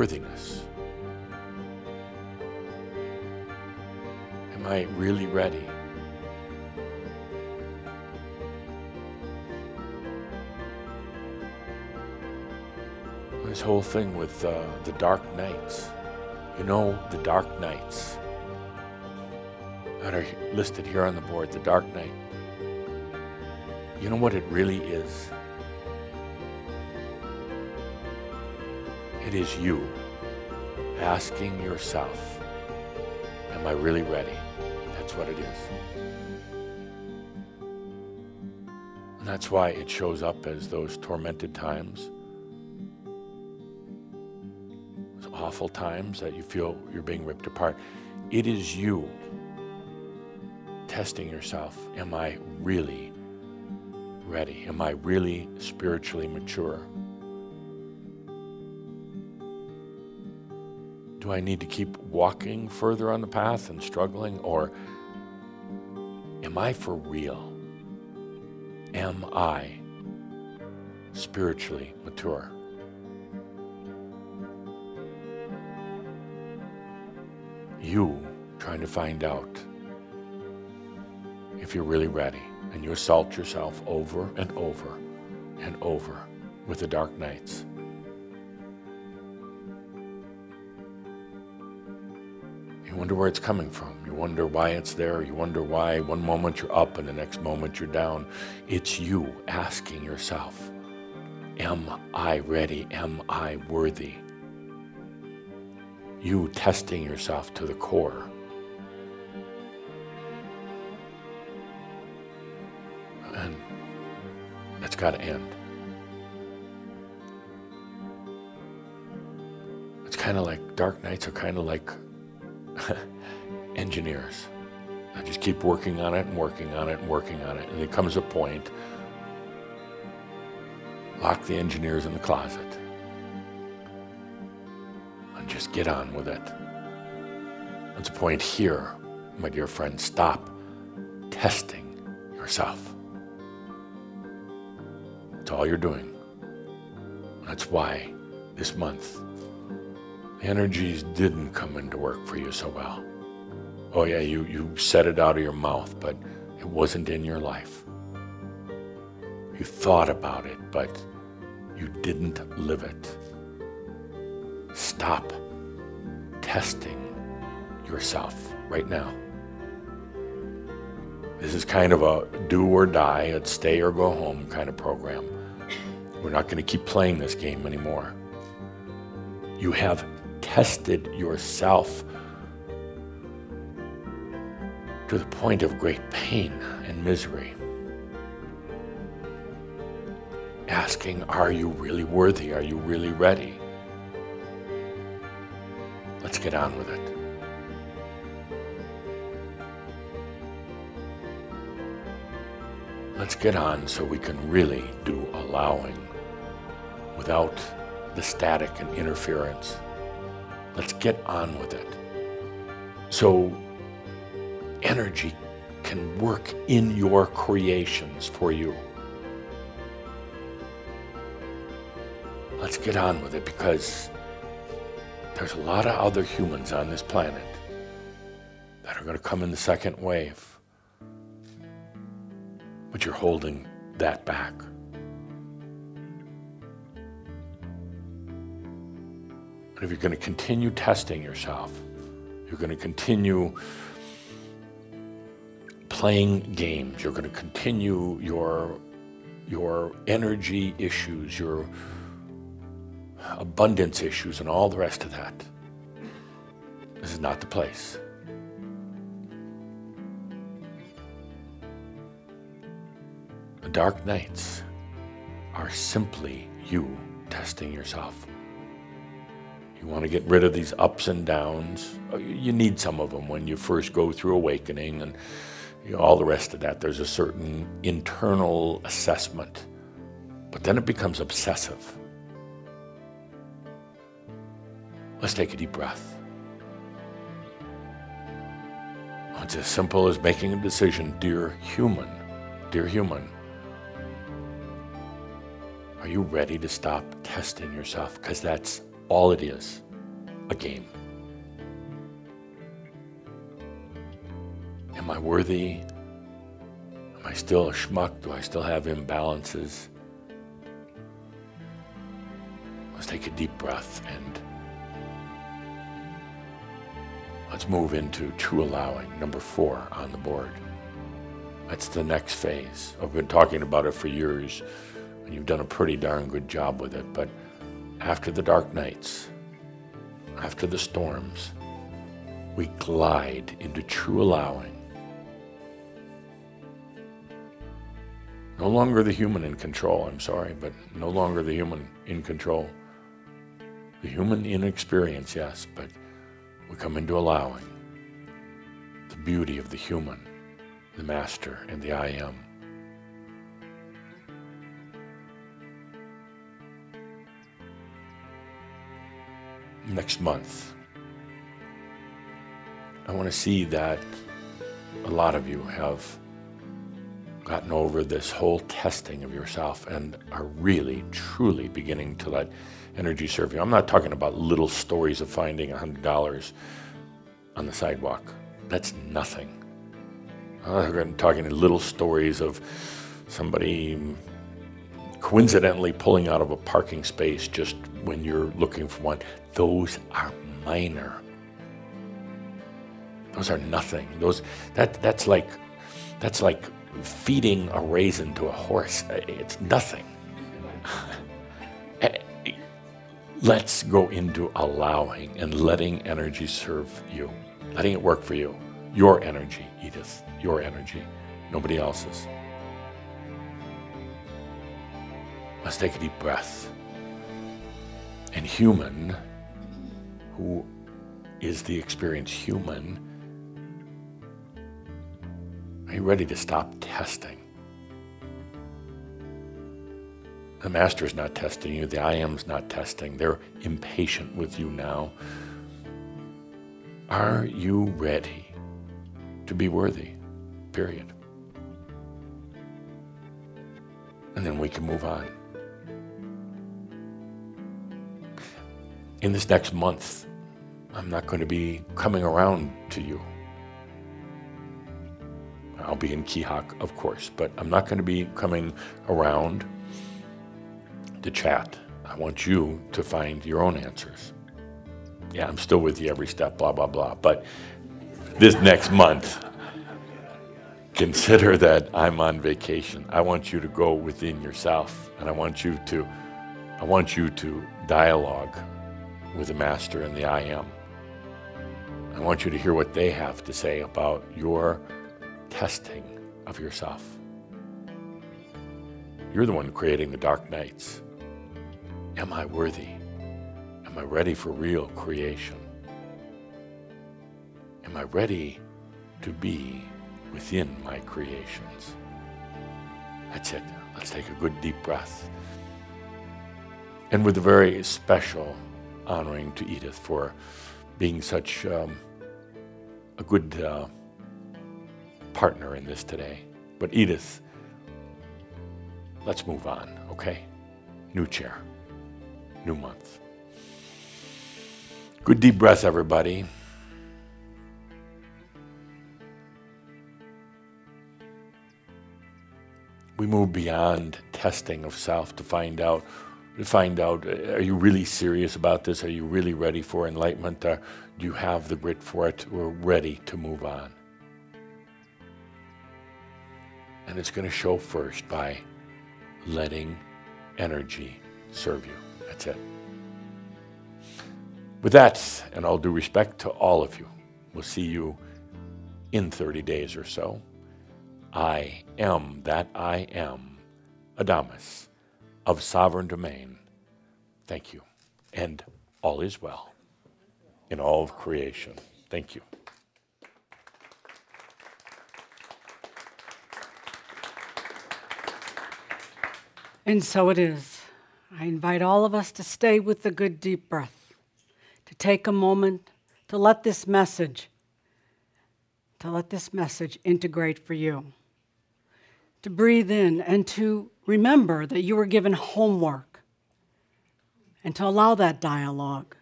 Worthiness. Am I really ready? this whole thing with uh, the dark nights. You know, the dark nights that are listed here on the board, the dark night. You know what it really is? It is you asking yourself, Am I really ready? That's what it is. And that's why it shows up as those tormented times, those awful times that you feel you're being ripped apart. It is you testing yourself. Am I really ready? Am I really spiritually mature? Do I need to keep walking further on the path and struggling? Or am I for real? Am I spiritually mature? You trying to find out if you're really ready and you assault yourself over and over and over with the dark nights. Wonder where it's coming from. You wonder why it's there. You wonder why one moment you're up and the next moment you're down. It's you asking yourself, Am I ready? Am I worthy? You testing yourself to the core. And that's got to end. It's kind of like dark nights are kind of like *laughs* engineers. I just keep working on it and working on it and working on it. And there comes a point, lock the engineers in the closet and just get on with it. There's a point here, my dear friend, stop testing yourself. That's all you're doing. That's why this month energies didn't come into work for you so well. Oh yeah, you, you said it out of your mouth, but it wasn't in your life. You thought about it, but you didn't live it. Stop testing yourself right now. This is kind of a do or die, a stay or go home kind of program. We're not going to keep playing this game anymore. You have tested yourself to the point of great pain and misery. Asking, are you really worthy? Are you really ready? Let's get on with it. Let's get on so we can really do allowing without the static and interference. Let's get on with it. So energy can work in your creations for you. Let's get on with it because there's a lot of other humans on this planet that are going to come in the second wave. But you're holding that back. But if you're going to continue testing yourself, you're going to continue playing games, you're going to continue your, your energy issues, your abundance issues, and all the rest of that. This is not the place. The dark nights are simply you testing yourself. You want to get rid of these ups and downs. Uh, you need some of them when you first go through awakening and you know, all the rest of that. There's a certain internal assessment, but then it becomes obsessive. Let's take a deep breath. It's as simple as making a decision, dear human, dear human. Are you ready to stop testing yourself? Because that's all it is a game. Am I worthy? Am I still a schmuck? Do I still have imbalances? Let's take a deep breath and let's move into true allowing, number four on the board. That's the next phase. I've been talking about it for years, and you've done a pretty darn good job with it, but after the dark nights, after the storms, we glide into true allowing. No longer the human in control, I'm sorry, but no longer the human in control. The human in experience, yes, but we come into allowing the beauty of the human, the master, and the I am. Next month, I want to see that a lot of you have gotten over this whole testing of yourself and are really, truly beginning to let energy serve you. I'm not talking about little stories of finding $100 on the sidewalk. That's nothing. I'm talking little stories of somebody coincidentally pulling out of a parking space just when you're looking for one. Those are minor. Those are nothing. Those that that's like that's like feeding a raisin to a horse. It's nothing. *laughs* Let's go into allowing and letting energy serve you, letting it work for you. Your energy, Edith, your energy, nobody else's. Let's take a deep breath. And human, who is the experienced human, are you ready to stop testing? The master is not testing you. The I am is not testing. They're impatient with you now. Are you ready to be worthy? Period. And then we can move on. In this next month, I'm not going to be coming around to you. I'll be in Keahak, of course, but I'm not going to be coming around to chat. I want you to find your own answers. Yeah, I'm still with you every step, blah, blah, blah. But this next month, consider that I'm on vacation. I want you to go within yourself and I want you to I want you to dialogue with the master and the I am. I want you to hear what they have to say about your testing of yourself. You're the one creating the dark nights. Am I worthy? Am I ready for real creation? Am I ready to be within my creations? That's it. Let's take a good deep breath. And with a very special honoring to Edith for being such um, a good uh, partner in this today. But Edith, let's move on, okay? New chair new month. Good deep breath, everybody. We move beyond testing of self to find out to find out uh, are you really serious about this? Are you really ready for enlightenment? Or do you have the grit for it? We're ready to move on. And it's going to show first by letting energy serve you. That's it. With that, and all due respect to all of you, we'll see you in 30 days or so. I am that I am, Adamus of sovereign domain. Thank you. And all is well in all of creation. Thank you. And so it is. I invite all of us to stay with the good deep breath, to take a moment to let this message, to let this message integrate for you, to breathe in and to remember that you were given homework, and to allow that dialogue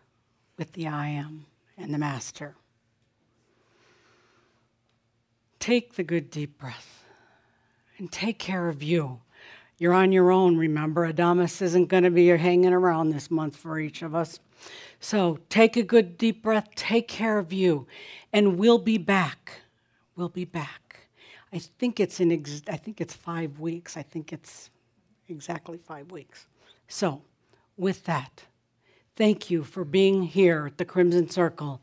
with the I am and the Master. Take the good deep breath and take care of you you're on your own, remember. Adamus isn't going to be hanging around this month for each of us. So take a good deep breath, take care of you, and we'll be back. We'll be back. I think it's in ex- I think it's 5 weeks. I think it's exactly 5 weeks. So, with that, Thank you for being here at the Crimson Circle.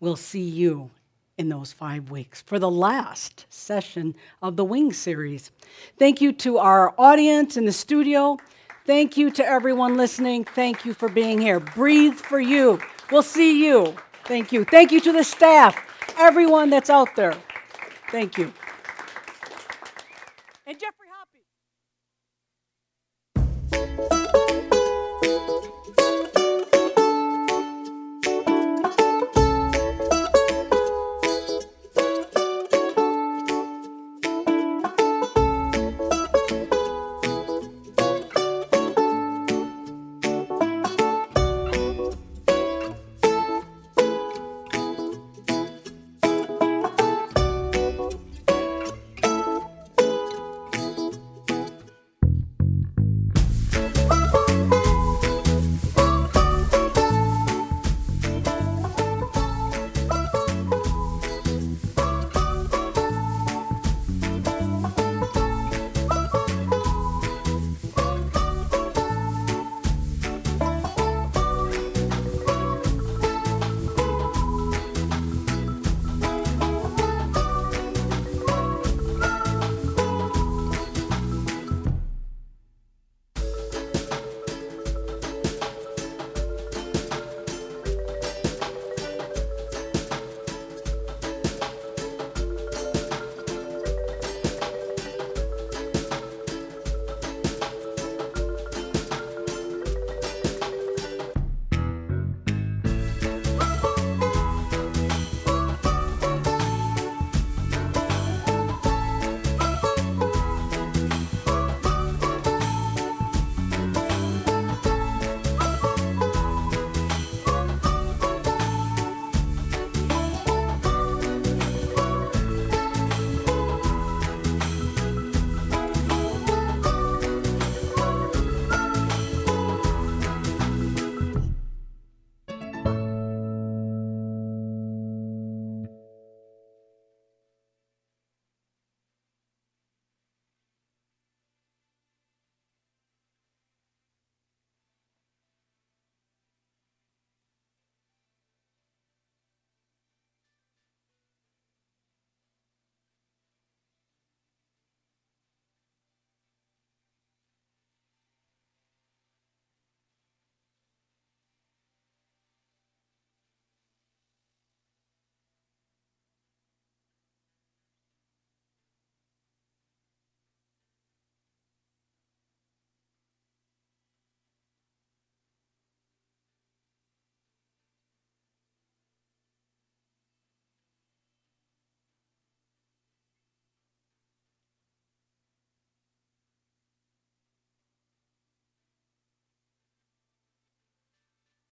We'll see you in those five weeks for the last session of the Wing series. Thank you to our audience in the studio. Thank you to everyone listening. Thank you for being here. Breathe for you. We'll see you. Thank you. Thank you to the staff, everyone that's out there. Thank you. And Geoffrey Hoppe.